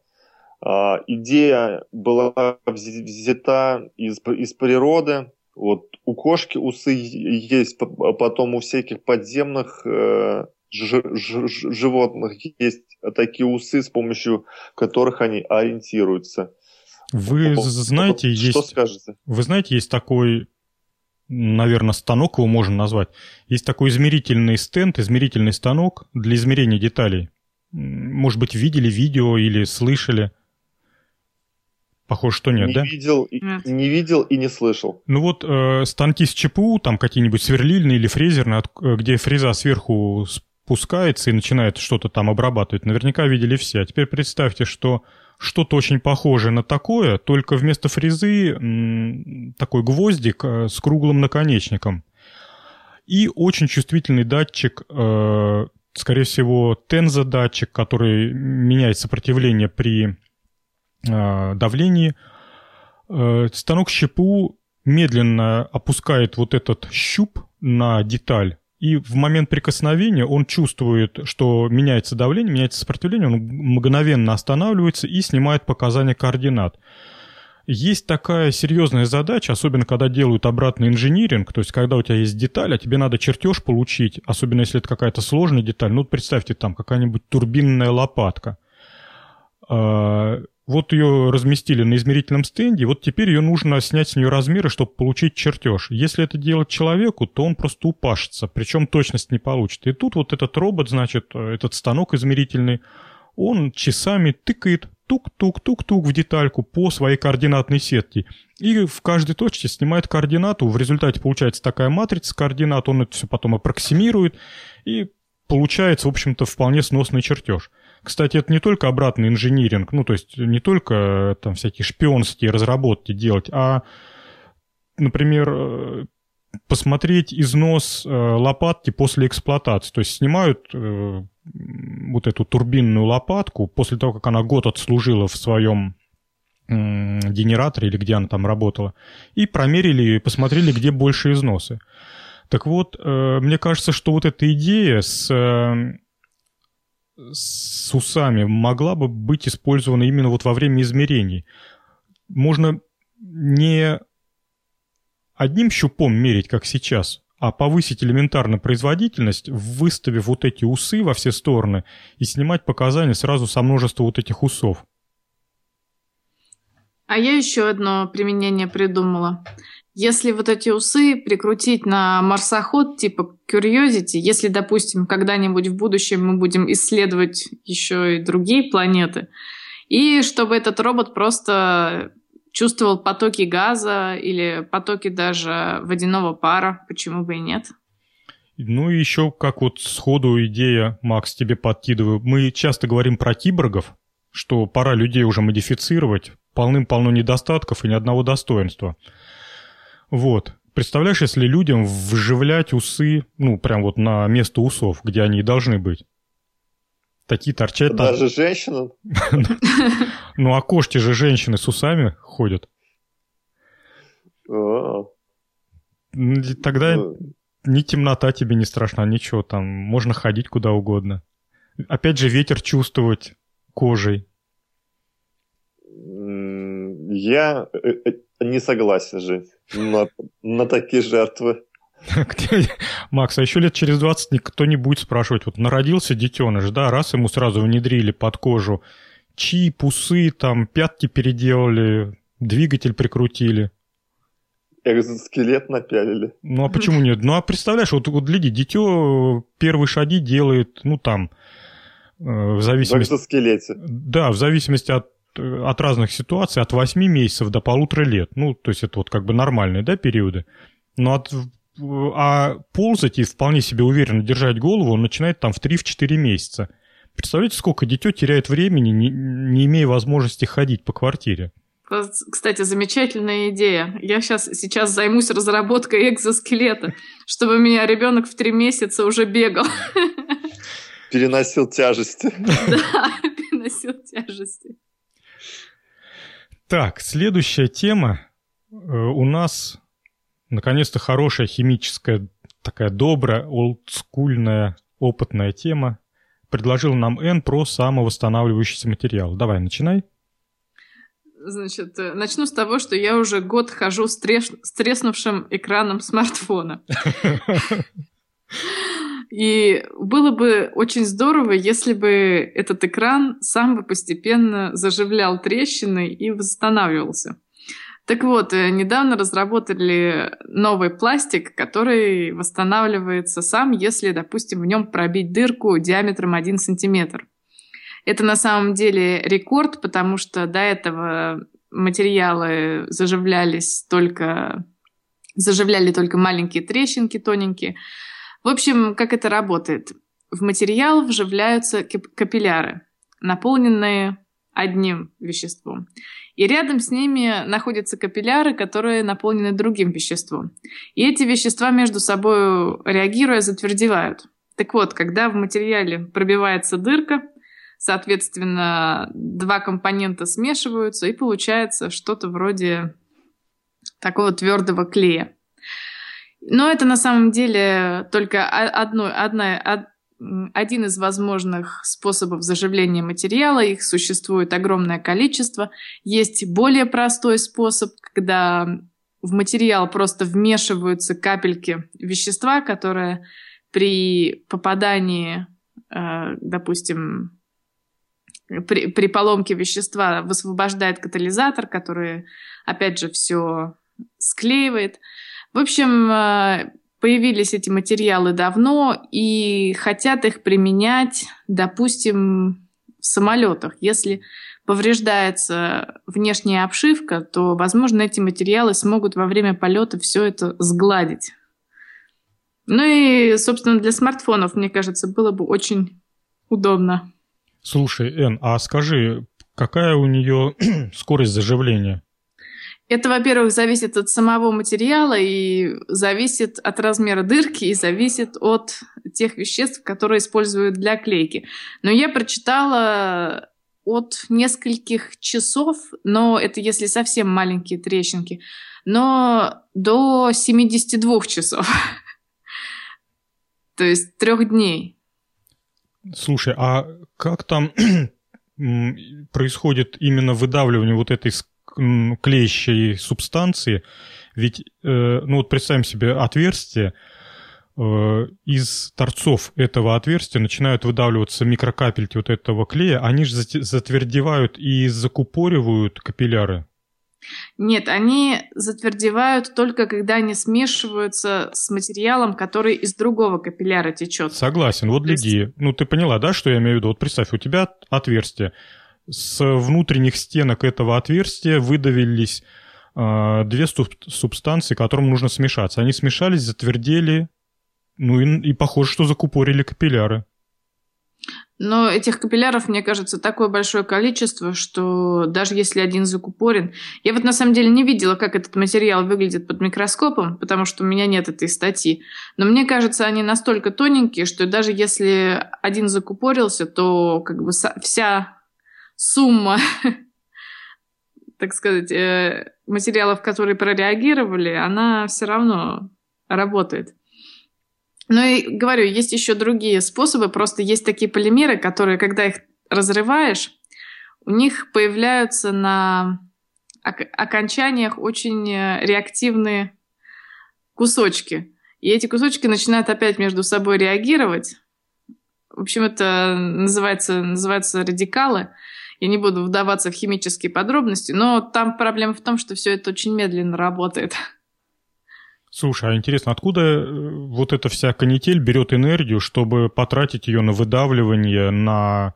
А, идея была взята из, из природы. Вот у кошки усы есть, потом у всяких подземных э, животных есть такие усы, с помощью которых они ориентируются. Вы знаете, что, есть... скажете? Вы знаете, есть такой, наверное, станок его можно назвать. Есть такой измерительный стенд, измерительный станок для измерения деталей. Может быть, видели видео или слышали? Похоже, что нет, не да? Видел, нет. Не видел и не слышал. Ну вот э, станки с ЧПУ, там какие-нибудь сверлильные или фрезерные, от, э, где фреза сверху спускается и начинает что-то там обрабатывать, наверняка видели все. А теперь представьте, что что-то очень похожее на такое, только вместо фрезы такой гвоздик э, с круглым наконечником. И очень чувствительный датчик, э, скорее всего, тензодатчик, который меняет сопротивление при э, давлении. Станок щепу медленно опускает вот этот щуп на деталь, и в момент прикосновения он чувствует, что меняется давление, меняется сопротивление, он мгновенно останавливается и снимает показания координат. Есть такая серьезная задача, особенно когда делают обратный инжиниринг, то есть когда у тебя есть деталь, а тебе надо чертеж получить, особенно если это какая-то сложная деталь. Ну, представьте, там какая-нибудь турбинная лопатка. Вот ее разместили на измерительном стенде, вот теперь ее нужно снять с нее размеры, чтобы получить чертеж. Если это делать человеку, то он просто упашется, причем точность не получит. И тут вот этот робот, значит, этот станок измерительный, он часами тыкает тук-тук-тук-тук в детальку по своей координатной сетке. И в каждой точке снимает координату, в результате получается такая матрица координат, он это все потом аппроксимирует, и получается, в общем-то, вполне сносный чертеж. Кстати, это не только обратный инжиниринг, ну, то есть не только э, там всякие шпионские разработки делать, а, например, э, посмотреть износ э, лопатки после эксплуатации. То есть снимают вот эту турбинную лопатку после того, как она год отслужила в своем генераторе или где она там работала, и промерили и посмотрели, где больше износы. Так вот, мне кажется, что вот эта идея с с усами могла бы быть использована именно вот во время измерений. Можно не одним щупом мерить, как сейчас, а повысить элементарно производительность, выставив вот эти усы во все стороны и снимать показания сразу со множества вот этих усов. А я еще одно применение придумала. Если вот эти усы прикрутить на марсоход типа Curiosity, если, допустим, когда-нибудь в будущем мы будем исследовать еще и другие планеты, и чтобы этот робот просто чувствовал потоки газа или потоки даже водяного пара, почему бы и нет? Ну и еще, как вот сходу идея, Макс, тебе подкидываю. Мы часто говорим про киборгов, что пора людей уже модифицировать, полным-полно недостатков и ни одного достоинства. Вот. Представляешь, если людям вживлять усы, ну, прям вот на место усов, где они и должны быть. Такие торчат. Даже женщинам? Ну, а кошки же женщины с усами ходят. А. Тогда ну. ни темнота тебе не страшна, ничего там. Можно ходить куда угодно. Опять же, ветер чувствовать кожей. Я э, э, не согласен жить на, на такие жертвы. Макс, а еще лет через 20 никто не будет спрашивать, вот народился детеныш, да, раз ему сразу внедрили под кожу чип, усы, там, пятки переделали, двигатель прикрутили. Экзоскелет напялили. Ну а почему нет? Ну а представляешь, вот, вот гляди, дитё первые шаги делает, ну там, э, в зависимости... В экзоскелете. Да, в зависимости от от разных ситуаций от 8 месяцев до полутора лет. Ну, то есть это вот как бы нормальные, да, периоды. Но от а ползать и вполне себе уверенно держать голову он начинает там в 3-4 месяца. Представляете, сколько дитё теряет времени, не, не имея возможности ходить по квартире? Кстати, замечательная идея. Я сейчас, сейчас займусь разработкой экзоскелета, чтобы меня ребенок в три месяца уже бегал. Переносил тяжести. Да, переносил тяжести. Так, следующая тема. Э, у нас наконец-то хорошая химическая, такая добрая, олдскульная, опытная тема. Предложил нам Н про самовосстанавливающийся материал. Давай, начинай. Значит, э, начну с того, что я уже год хожу с, треш... с треснувшим экраном смартфона. И было бы очень здорово, если бы этот экран сам бы постепенно заживлял трещины и восстанавливался. Так вот, э, недавно разработали новый пластик, который восстанавливается сам, если, допустим, в нем пробить дырку диаметром 1 сантиметр. Это на самом деле рекорд, потому что до этого материалы заживлялись только заживляли только маленькие трещинки тоненькие. В общем, как это работает? В материал вживляются капилляры, наполненные одним веществом. И рядом с ними находятся капилляры, которые наполнены другим веществом. И эти вещества между собой, реагируя, затвердевают. Так вот, когда в материале пробивается дырка, соответственно, два компонента смешиваются, и получается что-то вроде такого твердого клея. Но это на самом деле только одно, одна, один из возможных способов заживления материала. Их существует огромное количество. Есть более простой способ, когда в материал просто вмешиваются капельки вещества, которые при попадании, э, допустим, при, при поломке вещества высвобождает катализатор, который, опять же, все склеивает. В общем, э, появились эти материалы давно и хотят их применять, допустим, в самолетах. Если повреждается внешняя обшивка, то, возможно, эти материалы смогут во время полета все это сгладить. Ну и, собственно, для смартфонов, мне кажется, было бы очень удобно. Слушай, Эн, а скажи, какая у нее скорость заживления? Это, во-первых, зависит от самого материала и зависит от размера дырки и зависит от тех веществ, которые используют для клейки. Но я прочитала от нескольких часов, но это если совсем маленькие трещинки, но до 72 часов. То есть трех дней. Слушай, а как там происходит именно выдавливание вот этой клеящей субстанции. Ведь, э, ну вот представим себе отверстие, э, из торцов этого отверстия начинают выдавливаться микрокапельки вот этого клея, они же затвердевают и закупоривают капилляры. Нет, они затвердевают только когда они смешиваются с материалом, который из другого капилляра течет. Согласен. Вот. Есть... Ну, ты поняла, да, что я имею в виду? Вот представь, у тебя отверстие с внутренних стенок этого отверстия выдавились э, две субстанции, которым нужно смешаться. Они смешались, затвердели, ну и, и похоже, что закупорили капилляры. Но этих капилляров, мне кажется, такое большое количество, что даже если один закупорен... Я вот на самом деле не видела, как этот материал выглядит под микроскопом, потому что у меня нет этой статьи. Но мне кажется, они настолько тоненькие, что даже если один закупорился, то как бы вся сумма, так сказать, э, материалов, которые прореагировали, она все равно работает. Ну и говорю, есть еще другие способы. Просто есть такие полимеры, которые, когда их разрываешь, у них появляются на окончаниях очень э, реактивные кусочки. И эти кусочки начинают опять между собой реагировать. В общем, это называется, называется радикалы. Я не буду вдаваться в химические подробности, но там проблема в том, что все это очень медленно работает. Слушай, а интересно, откуда э, вот эта вся канитель берет энергию, чтобы потратить ее на выдавливание, на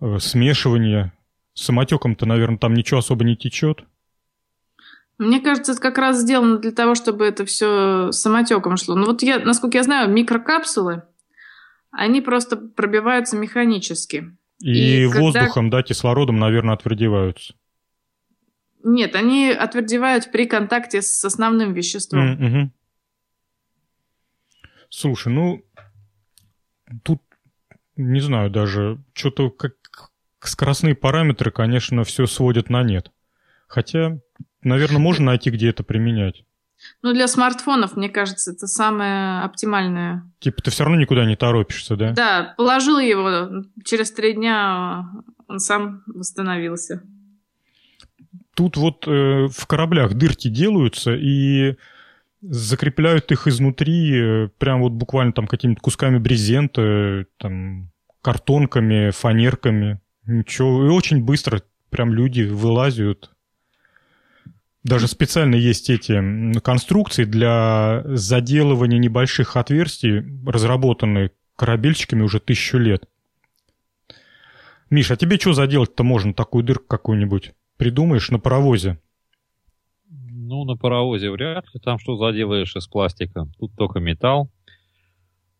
э, смешивание? Самотеком-то, наверное, там ничего особо не течет. Мне кажется, это как раз сделано для того, чтобы это все самотеком шло. Но вот я, насколько я знаю, микрокапсулы, они просто пробиваются механически. И, И воздухом, когда... да, кислородом, наверное, отвердеваются. Нет, они отвердевают при контакте с основным веществом. Mm-hmm. Слушай, ну, тут, не знаю даже, что-то как скоростные параметры, конечно, все сводят на нет. Хотя, наверное, можно найти, где это применять. Ну, для смартфонов, мне кажется, это самое оптимальное. Типа ты все равно никуда не торопишься, да? Да, положил его, через три дня он сам восстановился тут вот э, в кораблях дырки делаются и закрепляют их изнутри э, прям вот буквально там какими-то кусками брезента, там картонками, фанерками. Ничего, и очень быстро прям люди вылазят. Даже специально есть эти конструкции для заделывания небольших отверстий, разработанные корабельщиками уже тысячу лет. Миша, а тебе что заделать-то можно, такую дырку какую-нибудь? придумаешь на паровозе? Ну, на паровозе вряд ли. Там что заделаешь из пластика? Тут только металл.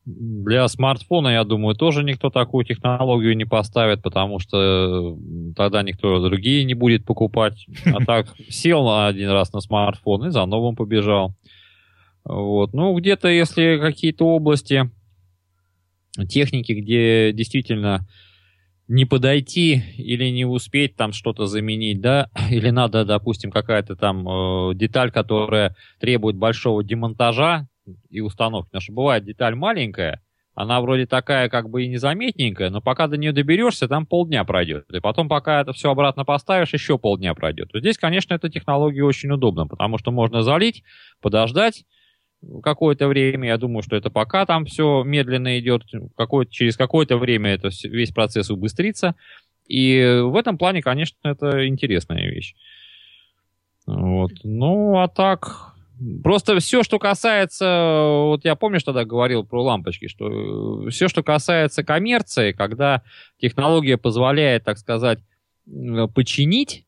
Для смартфона, я думаю, тоже никто такую технологию не поставит, потому что тогда никто другие не будет покупать. А так сел один раз на смартфон и за новым побежал. Вот. Ну, где-то, если какие-то области техники, где действительно не подойти или не успеть там что-то заменить, да, или надо, допустим, какая-то там э, деталь, которая требует большого демонтажа и установки. Потому что бывает деталь маленькая, она вроде такая как бы и незаметненькая, но пока до нее доберешься, там полдня пройдет. И потом, пока это все обратно поставишь, еще полдня пройдет. здесь, конечно, эта технология очень удобна, потому что можно залить, подождать, какое-то время. Я думаю, что это пока там все медленно идет. Какое через какое-то время это весь процесс убыстрится. И в этом плане, конечно, это интересная вещь. Вот. Ну, а так... Просто все, что касается... Вот я помню, что тогда говорил про лампочки, что все, что касается коммерции, когда технология позволяет, так сказать, починить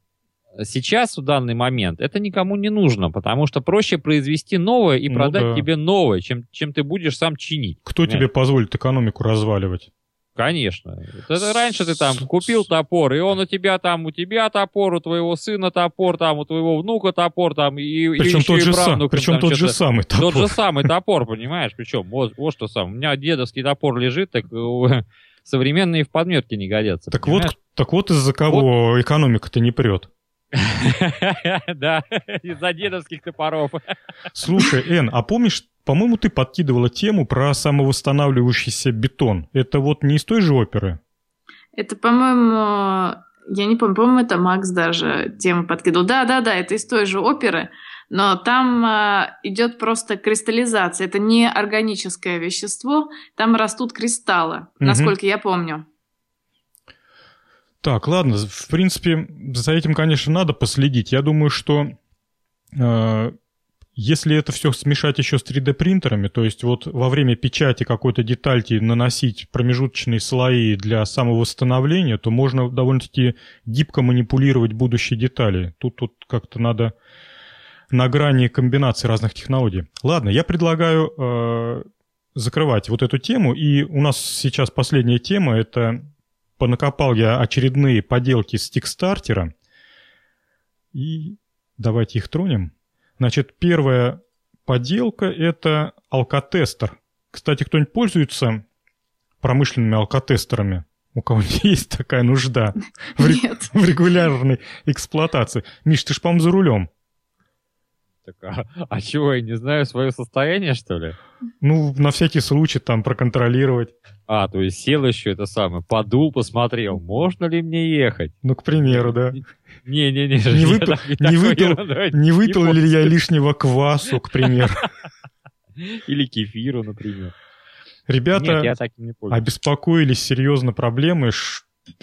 сейчас, в данный момент, это никому не нужно, потому что проще произвести новое и ну продать да. тебе новое, чем, чем ты будешь сам чинить. Кто понимаешь? тебе позволит экономику разваливать? Конечно. Это раньше ты там купил топор, и он у тебя там, у тебя топор, у твоего сына топор, там, у твоего внука топор, там, и, причем и тот же сам, Причем тот же самый топор. Тот же самый топор, понимаешь? Причем, вот, вот что сам. У меня дедовский топор лежит, так современные в подметке не годятся. Так вот, так вот из-за кого экономика-то не прет. Да, из-за дедовских топоров. Слушай, Эн, а помнишь, по-моему, ты подкидывала тему про самовосстанавливающийся бетон. Это вот не из той же оперы? Это, по-моему, я не помню, по-моему, это Макс даже тему подкидывал. Да, да, да, это из той же оперы, но там э, идет просто кристаллизация. Это не органическое вещество, там растут кристаллы, угу. насколько я помню. Так, ладно, в принципе, за этим, конечно, надо последить. Я думаю, что э, если это все смешать еще с 3D-принтерами, то есть вот во время печати какой-то детальки наносить промежуточные слои для самовосстановления, то можно довольно-таки гибко манипулировать будущие детали. Тут, тут как-то надо на грани комбинации разных технологий. Ладно, я предлагаю э, закрывать вот эту тему. И у нас сейчас последняя тема. Это понакопал я очередные поделки с тикстартера. И давайте их тронем. Значит, первая поделка – это алкотестер. Кстати, кто-нибудь пользуется промышленными алкотестерами? У кого есть такая нужда в, в регулярной эксплуатации? Миш, ты ж, по-моему, за рулем. Так, а, а чего, я не знаю свое состояние, что ли? Ну, на всякий случай там проконтролировать. А, то есть сел еще это самое, подул, посмотрел, можно ли мне ехать? Ну, к примеру, да. Не-не-не. Не, выпил, не выпил, не выпил ли я лишнего квасу, к примеру? Или кефиру, например. Ребята Нет, обеспокоились серьезно проблемой,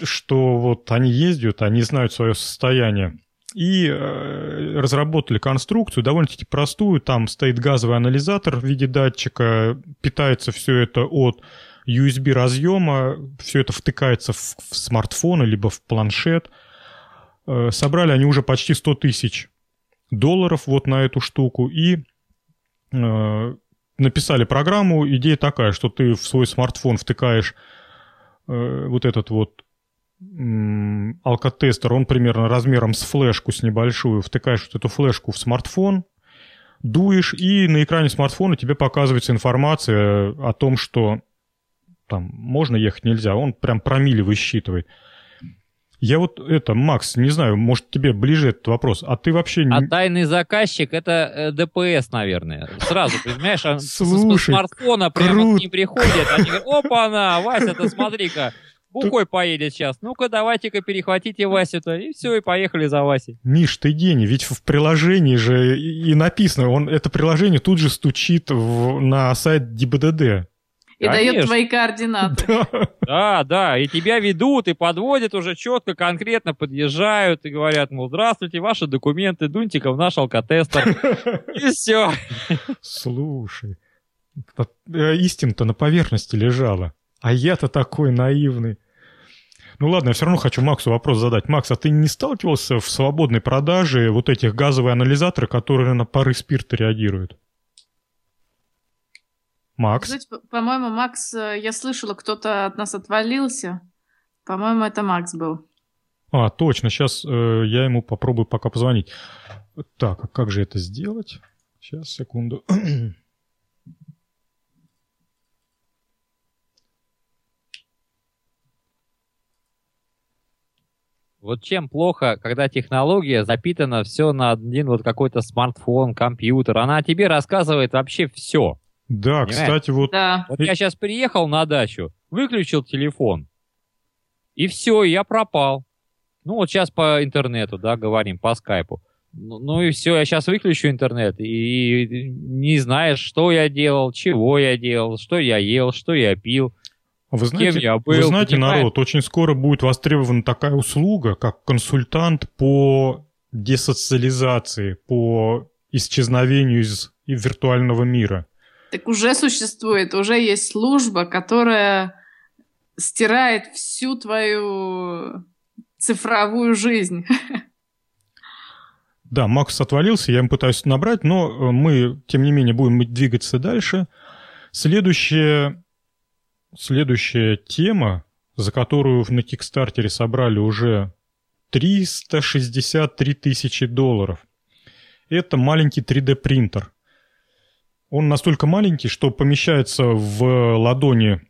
что вот они ездят, они знают свое состояние и э, разработали конструкцию довольно-таки простую. Там стоит газовый анализатор в виде датчика, питается все это от USB разъема, все это втыкается в, в смартфон либо в планшет. Э, собрали они уже почти 100 тысяч долларов вот на эту штуку и э, написали программу. Идея такая, что ты в свой смартфон втыкаешь э, вот этот вот алкотестер, он примерно размером с флешку с небольшую, втыкаешь вот эту флешку в смартфон, дуешь, и на экране смартфона тебе показывается информация о том, что там можно ехать, нельзя. Он прям промили высчитывает. Я вот это, Макс, не знаю, может тебе ближе этот вопрос, а ты вообще... А тайный заказчик это э, ДПС, наверное. Сразу, понимаешь, а Слушай, с смартфона прямо к ним приходят, они говорят, опа-на, Вася, ты смотри-ка, Бухой поедет сейчас. Ну-ка, давайте-ка перехватите Васю-то. И все, и поехали за Васей. Миш, ты гений. Ведь в приложении же и написано, он, это приложение тут же стучит в, на сайт ДБДД. И Конечно. дает твои координаты. Да, да, и тебя ведут, и подводят уже четко, конкретно подъезжают и говорят, мол, здравствуйте, ваши документы, дуньте-ка в наш алкотестер. И все. Слушай, э, истина-то на поверхности лежала. А я-то такой наивный. Ну ладно, я все равно хочу Максу вопрос задать. Макс, а ты не сталкивался в свободной продаже вот этих газовые анализаторы, которые на пары спирта реагируют? Макс? Кстати, по-моему, Макс, э, я слышала, кто-то от нас отвалился. По-моему, это Макс был. А, точно. Сейчас э, я ему попробую пока позвонить. Так, а как же это сделать? Сейчас, секунду. Вот чем плохо, когда технология запитана все на один вот какой-то смартфон, компьютер. Она тебе рассказывает вообще все. Да, Понимаешь? кстати, вот... Да. Вот я сейчас приехал на дачу, выключил телефон, и все, я пропал. Ну вот сейчас по интернету, да, говорим, по скайпу. Ну, ну и все, я сейчас выключу интернет, и, и не знаешь, что я делал, чего я делал, что я ел, что я пил. Вы знаете, я был, вы знаете народ, очень скоро будет востребована такая услуга, как консультант по десоциализации, по исчезновению из виртуального мира. Так уже существует, уже есть служба, которая стирает всю твою цифровую жизнь. Да, Макс отвалился, я им пытаюсь набрать, но э, мы, тем не менее, будем двигаться дальше. Следующее Следующая тема, за которую на Кикстартере собрали уже 363 тысячи долларов. Это маленький 3D принтер. Он настолько маленький, что помещается в ладони,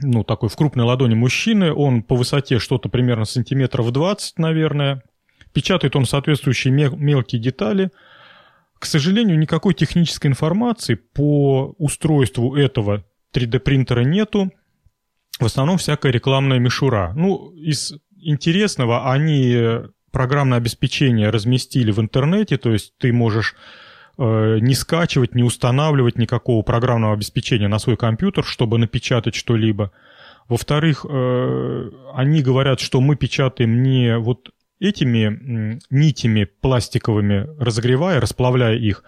ну, такой в крупной ладони мужчины. Он по высоте что-то примерно сантиметров 20, наверное. Печатает он соответствующие мелкие детали. К сожалению, никакой технической информации по устройству этого 3D принтера нету. В основном всякая рекламная мишура. Ну, из интересного они программное обеспечение разместили в интернете, то есть ты можешь э, не скачивать, не устанавливать никакого программного обеспечения на свой компьютер, чтобы напечатать что-либо. Во-вторых, э, они говорят, что мы печатаем не вот этими нитями пластиковыми, разогревая, расплавляя их,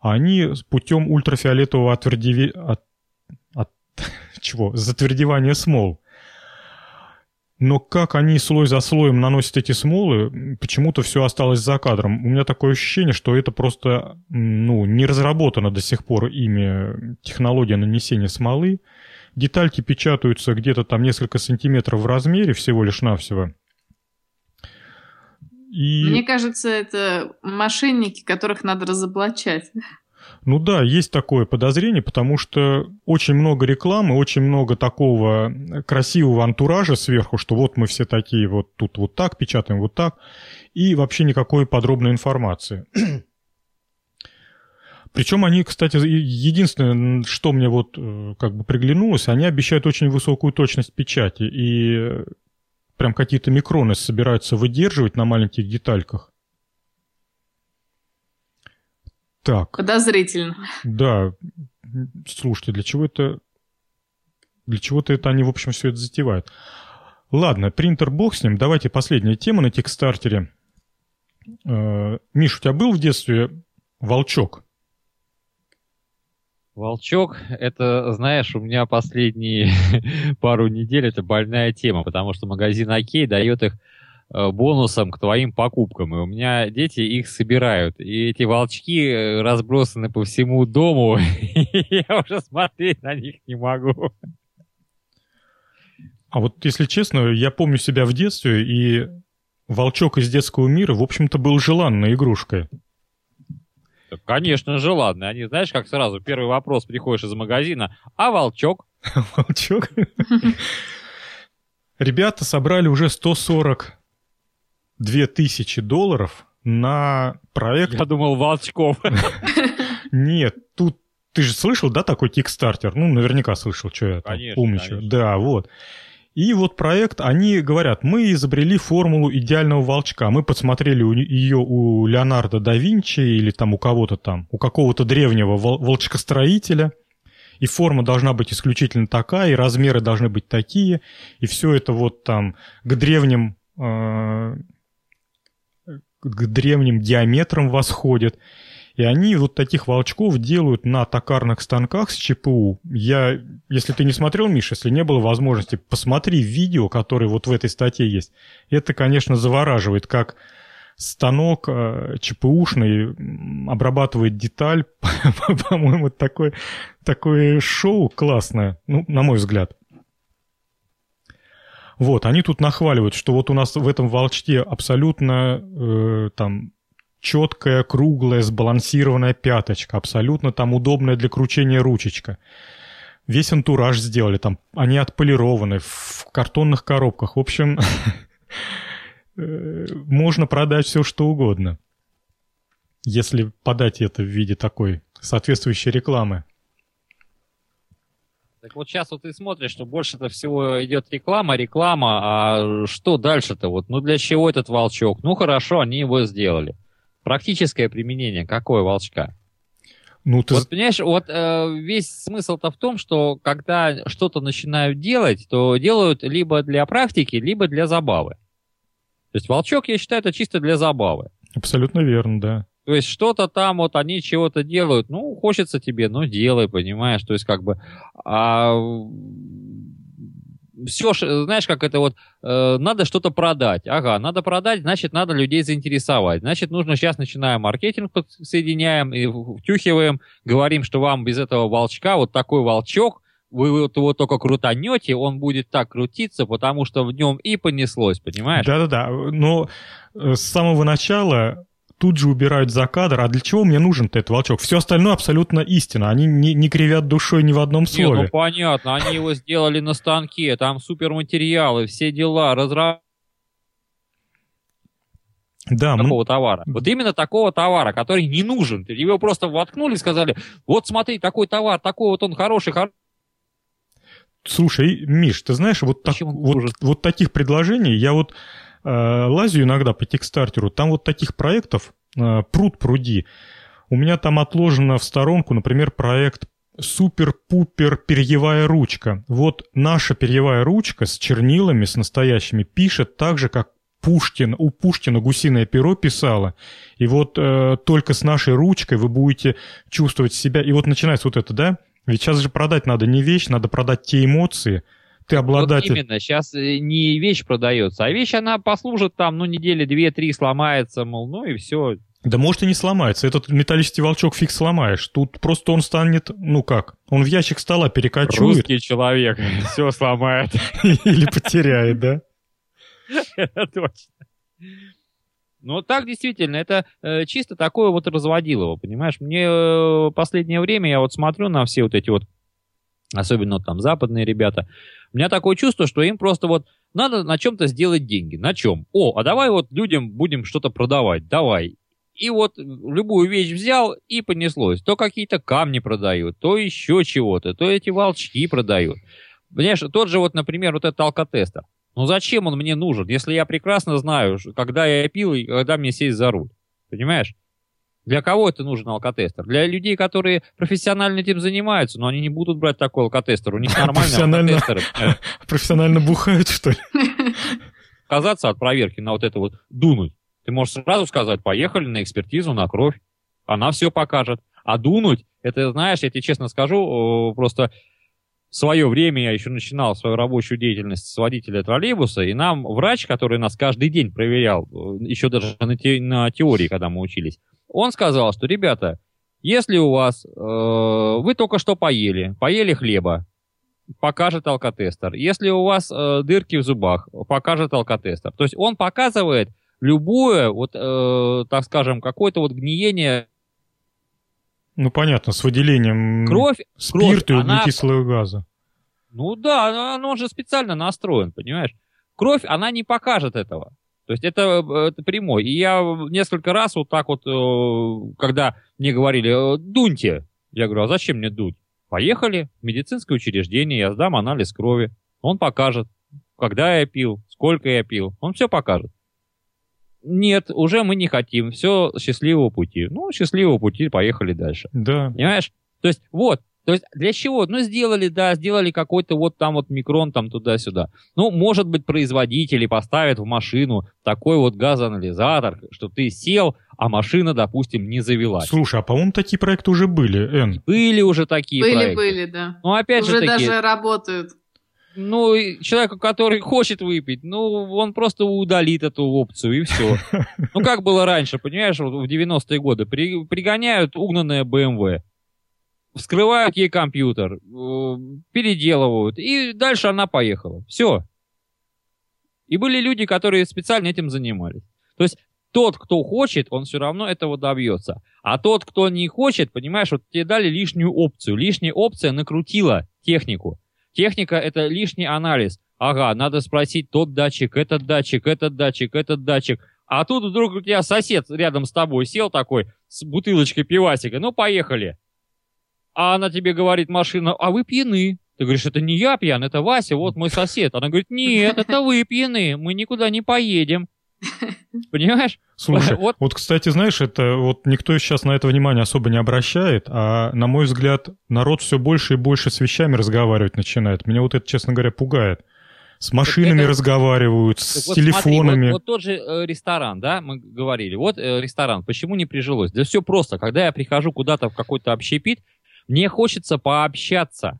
а они путем ультрафиолетового отвердеви чего? Затвердевание смол. но как они слой за слоем наносят эти смолы, почему-то все осталось за кадром. У меня такое ощущение, что это просто ну, не разработана до сих пор ими технология нанесения смолы. Детальки печатаются где-то там несколько сантиметров в размере всего лишь навсего. И... Мне кажется, это мошенники, которых надо разоблачать. Ну да, есть такое подозрение, потому что очень много рекламы, очень много такого красивого антуража сверху, что вот мы все такие, вот тут вот так печатаем, вот так, и вообще никакой подробной информации. Причем они, кстати, единственное, что мне вот э, как бы приглянулось, они обещают очень высокую точность печати, и прям какие-то микроны собираются выдерживать на маленьких детальках. Так. Подозрительно. Да. Слушайте, для чего это... Для чего-то это они, в общем, все это затевают. Ладно, принтер бог с ним. Давайте последняя тема на текстартере. Э, Миш, у тебя был в детстве волчок? Волчок, это, знаешь, у меня последние пару недель это больная тема, потому что магазин Окей дает их бонусом к твоим покупкам. И у меня дети их собирают. И эти волчки э, разбросаны по всему дому. Я уже смотреть на них не могу. А вот, если честно, я помню себя в детстве, и волчок из детского мира, в общем-то, был желанной игрушкой. Конечно, желанный. Они, знаешь, как сразу первый вопрос приходишь из магазина, а волчок? Волчок? Ребята собрали уже 140 2000 долларов на проект... Я думал, волчков. Нет, тут ты же слышал, да, такой Kickstarter? Ну, наверняка слышал, что я там конечно, умничаю. Конечно. Да, вот. И вот проект, они говорят, мы изобрели формулу идеального волчка. Мы подсмотрели ее у Леонардо да Винчи или там у кого-то там, у какого-то древнего вол- волчкостроителя. И форма должна быть исключительно такая, и размеры должны быть такие. И все это вот там к древним э- к древним диаметрам восходят. И они вот таких волчков делают на токарных станках с ЧПУ. Я, если ты не смотрел, Миша, если не было возможности, посмотри видео, которое вот в этой статье есть. Это, конечно, завораживает, как станок э, ЧПУшный обрабатывает деталь. По-моему, такое, такое шоу классное, ну, на мой взгляд. Вот, они тут нахваливают, что вот у нас в этом волчке абсолютно э, там четкая, круглая, сбалансированная пяточка, абсолютно там удобная для кручения ручечка. Весь антураж сделали, там они отполированы в картонных коробках. В общем, э, можно продать все, что угодно, если подать это в виде такой соответствующей рекламы. Так вот сейчас вот ты смотришь, что больше-то всего идет реклама, реклама, а что дальше-то? Вот, ну для чего этот волчок? Ну хорошо, они его сделали. Практическое применение какое волчка? Ну, ты... Вот, понимаешь, вот э, весь смысл-то в том, что когда что-то начинают делать, то делают либо для практики, либо для забавы. То есть волчок, я считаю, это чисто для забавы. Абсолютно верно, да. То есть что-то там вот они чего-то делают, ну, хочется тебе, ну, делай, понимаешь, то есть как бы... А, все, знаешь, как это вот, э, надо что-то продать. Ага, надо продать, значит, надо людей заинтересовать. Значит, нужно сейчас начинаем маркетинг соединяем и втюхиваем, говорим, что вам без этого волчка, вот такой волчок, вы вот его только крутанете, он будет так крутиться, потому что в нем и понеслось, понимаешь? Да-да-да, но э, с самого начала тут же убирают за кадр. А для чего мне нужен-то этот волчок? Все остальное абсолютно истина. Они не, не кривят душой ни в одном слове. Не, ну понятно, они его сделали на станке, там суперматериалы, все дела, разработка да, такого мы... товара. Вот именно такого товара, который не нужен. Его просто воткнули и сказали, вот смотри, такой товар, такой вот он хороший, хороший. Слушай, Миш, ты знаешь, вот, так, вот, вот таких предложений я вот лазю иногда по текстартеру, там вот таких проектов э, пруд пруди. У меня там отложено в сторонку, например, проект супер-пупер перьевая ручка. Вот наша перьевая ручка с чернилами, с настоящими, пишет так же, как Пушкин, у Пушкина гусиное перо писала. И вот э, только с нашей ручкой вы будете чувствовать себя. И вот начинается вот это, да? Ведь сейчас же продать надо не вещь, надо продать те эмоции – ты обладатель... Вот именно, сейчас э, не вещь продается, а вещь, она послужит там, ну, недели две-три сломается, мол, ну и все. Да может и не сломается. Этот металлический волчок фиг сломаешь. Тут просто он станет, ну как, он в ящик стола перекочует. Русский человек все сломает. Или потеряет, да? Точно. Ну, так действительно, это э, чисто такое вот разводилово, понимаешь? Мне э, последнее время, я вот смотрю на все вот эти вот, особенно там западные ребята, у меня такое чувство, что им просто вот надо на чем-то сделать деньги. На чем? О, а давай вот людям будем что-то продавать, давай. И вот любую вещь взял и понеслось. То какие-то камни продают, то еще чего-то, то эти волчки продают. Понимаешь, тот же вот, например, вот этот алкотестер. Ну зачем он мне нужен, если я прекрасно знаю, когда я пил и когда мне сесть за руль? Понимаешь? Для кого это нужен алкотестер? Для людей, которые профессионально этим занимаются, но они не будут брать такой алкотестер. У них нормальные алкотестеры. Профессионально бухают, что ли? Отказаться от проверки на вот это вот дунуть. Ты можешь сразу сказать, поехали на экспертизу, на кровь. Она все покажет. А дунуть, это, знаешь, я тебе честно скажу, просто в свое время я еще начинал свою рабочую деятельность с водителя троллейбуса, и нам врач, который нас каждый день проверял, э, еще даже на, те, на теории, когда мы учились, он сказал, что, ребята, если у вас, э, вы только что поели, поели хлеба, покажет алкотестер. Если у вас э, дырки в зубах, покажет алкотестер. То есть он показывает любое, вот, э, так скажем, какое-то вот гниение ну, понятно, с выделением кровь, спирта кровь, и углекислого она... газа. Ну да, он же специально настроен, понимаешь? Кровь, она не покажет этого. То есть это, это прямой. И я несколько раз вот так вот, э, когда мне говорили, «Э, дуньте, я говорю, а зачем мне дуть? Поехали в медицинское учреждение, я сдам анализ крови. Он покажет, когда я пил, сколько я пил. Он все покажет нет, уже мы не хотим, все, счастливого пути. Ну, счастливого пути, поехали дальше. Да. Понимаешь? То есть, вот, то есть для чего? Ну, сделали, да, сделали какой-то вот там вот микрон там туда-сюда. Ну, может быть, производители поставят в машину такой вот газоанализатор, что ты сел, а машина, допустим, не завелась. Слушай, а по-моему, такие проекты уже были, Эн. Были уже такие были, проекты. Были, были, да. Ну, опять уже же таки... даже работают ну, человеку, который хочет выпить, ну, он просто удалит эту опцию, и все. Ну, как было раньше, понимаешь, вот в 90-е годы. При, пригоняют угнанное BMW, вскрывают ей компьютер, э, переделывают, и дальше она поехала. Все. И были люди, которые специально этим занимались. То есть тот, кто хочет, он все равно этого добьется. А тот, кто не хочет, понимаешь, вот тебе дали лишнюю опцию. Лишняя опция накрутила технику. Техника — это лишний анализ. Ага, надо спросить тот датчик, этот датчик, этот датчик, этот датчик. А тут вдруг у тебя сосед рядом с тобой сел такой с бутылочкой пивасика. Ну, поехали. А она тебе говорит, машина, а вы пьяны. Ты говоришь, это не я пьян, это Вася, вот мой сосед. Она говорит, нет, это вы пьяны, мы никуда не поедем. Понимаешь? Слушай, вот. вот, кстати, знаешь, это вот никто сейчас на это внимание особо не обращает, а, на мой взгляд, народ все больше и больше с вещами разговаривать начинает. Меня вот это, честно говоря, пугает. С машинами это... разговаривают, с вот телефонами. Смотри, вот, вот тот же э, ресторан, да, мы говорили. Вот э, ресторан, почему не прижилось? Да все просто. Когда я прихожу куда-то в какой-то общепит, мне хочется пообщаться.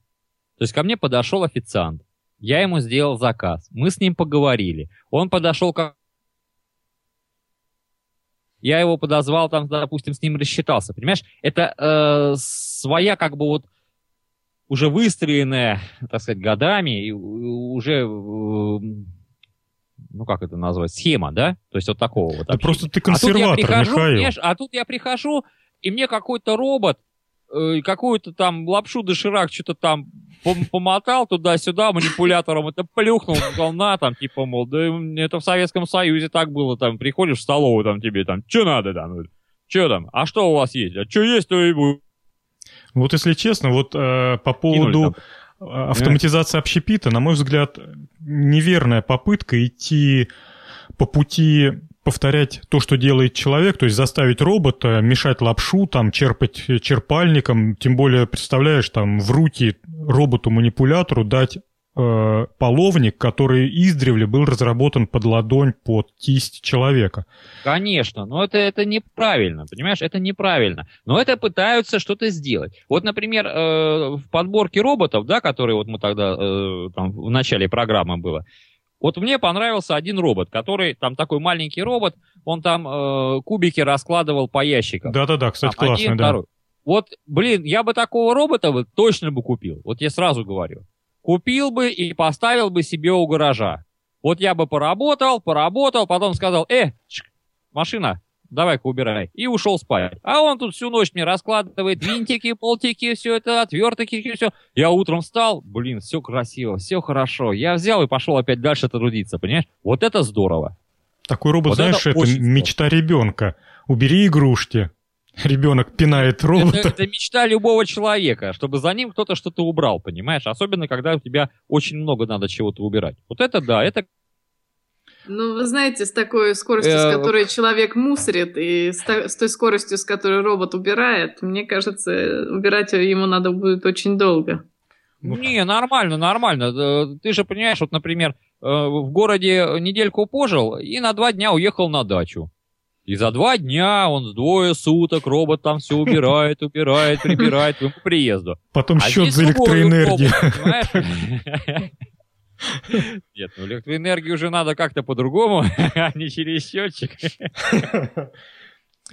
То есть ко мне подошел официант. Я ему сделал заказ. Мы с ним поговорили. Он подошел к я его подозвал, там, допустим, с ним рассчитался, понимаешь? Это э, своя, как бы вот, уже выстроенная, так сказать, годами, и уже, э, ну, как это назвать, схема, да? То есть вот такого вот. Да просто ты консерватор, а тут я прихожу, Михаил. А тут я прихожу, и мне какой-то робот, э, какую-то там лапшу доширак что-то там помотал туда-сюда манипулятором, это плюхнул, сказал, на, там, типа, мол, да это в Советском Союзе так было, там, приходишь в столовую, там, тебе, там, что надо, там, что там, а что у вас есть, а что есть, то и будет. Вот если честно, вот э, по поводу э, автоматизации общепита, на мой взгляд, неверная попытка идти по пути повторять то, что делает человек, то есть заставить робота мешать лапшу, там, черпать черпальником, тем более, представляешь, там, в руки роботу-манипулятору дать э, половник, который издревле был разработан под ладонь, под кисть человека. Конечно, но это, это неправильно, понимаешь, это неправильно. Но это пытаются что-то сделать. Вот, например, э, в подборке роботов, да, которые вот мы тогда, э, там, в начале программы было, вот мне понравился один робот, который, там такой маленький робот, он там э, кубики раскладывал по ящикам. Да-да-да, кстати, там, классный, один, да. Второй. Вот, блин, я бы такого робота вот точно бы купил. Вот я сразу говорю. Купил бы и поставил бы себе у гаража. Вот я бы поработал, поработал, потом сказал, э, машина, давай-ка убирай. И ушел спать. А он тут всю ночь мне раскладывает винтики, болтики, все это, отвертки, все. Я утром встал, блин, все красиво, все хорошо. Я взял и пошел опять дальше трудиться, понимаешь? Вот это здорово. Такой робот, вот знаешь, это, это мечта ребенка. Убери игрушки. Ребенок пинает робота. Это, это мечта любого человека, чтобы за ним кто-то что-то убрал, понимаешь? Особенно, когда у тебя очень много надо чего-то убирать. Вот это да, это ну, вы знаете, с такой скоростью, с э, которой человек мусорит, и с, той скоростью, с которой робот убирает, мне кажется, убирать ему надо будет очень долго. Не, нормально, нормально. Ты же понимаешь, вот, например, э, в городе недельку пожил и на два дня уехал на дачу. И за два дня он с двое суток, робот там все убирает, убирает, прибирает к приезду. Потом а счет за электроэнергию. Нет, ну электроэнергию уже надо как-то по-другому, а не через счетчик.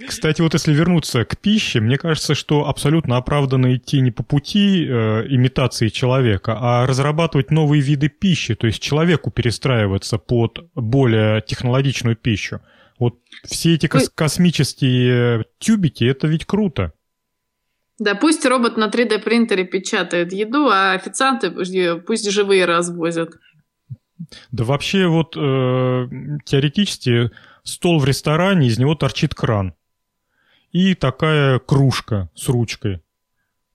Кстати, вот если вернуться к пище, мне кажется, что абсолютно оправданно идти не по пути э, имитации человека, а разрабатывать новые виды пищи, то есть человеку перестраиваться под более технологичную пищу. Вот все эти кос- космические тюбики, это ведь круто. Да, пусть робот на 3D принтере печатает еду, а официанты пусть живые развозят. Да вообще вот э, теоретически стол в ресторане, из него торчит кран. И такая кружка с ручкой.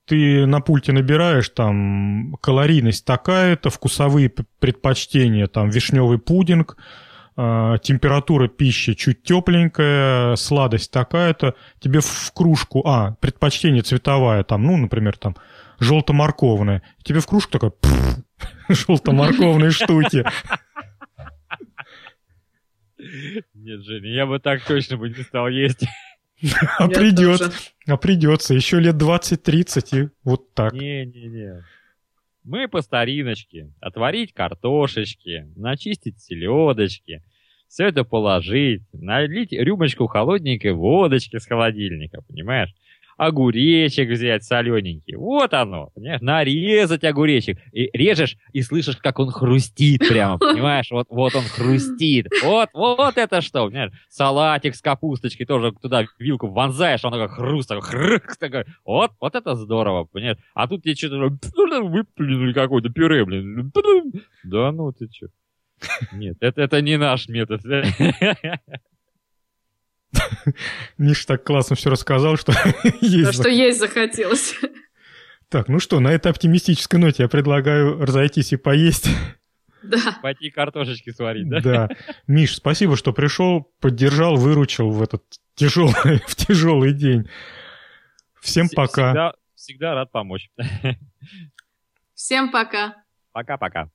Ты на пульте набираешь там калорийность такая-то, вкусовые предпочтения, там вишневый пудинг, температура пищи чуть тепленькая, сладость такая-то, тебе в кружку, а, предпочтение цветовая, там, ну, например, там, желто-морковная, тебе в кружку такая, желто-морковные штуки. Нет, Женя, я бы так точно бы не стал есть. А придется, а придется, еще лет 20-30 и вот так. Не-не-не. Мы по стариночке. Отварить картошечки, начистить селедочки, все это положить, налить рюмочку холодненькой водочки с холодильника, понимаешь? Огуречек взять солененький. Вот оно, понимаешь? Нарезать огуречек. И режешь, и слышишь, как он хрустит прямо, понимаешь? Вот, вот он хрустит. Вот, вот это что, понимаешь? Салатик с капусточкой тоже туда вилку вонзаешь, он такой хруст, такой хрык, такой. Вот, вот это здорово, понимаешь? А тут тебе что-то выплюнули какое-то пюре, блин. Да ну ты что? Нет, это, это не наш метод. Миш так классно все рассказал, что есть. Что есть захотелось. Так, ну что, на этой оптимистической ноте я предлагаю разойтись и поесть. Да. Пойти картошечки сварить, да? Да. Миш, спасибо, что пришел, поддержал, выручил в этот тяжелый, в тяжелый день. Всем Вс- пока. Всегда, всегда рад помочь. Всем пока. Пока-пока.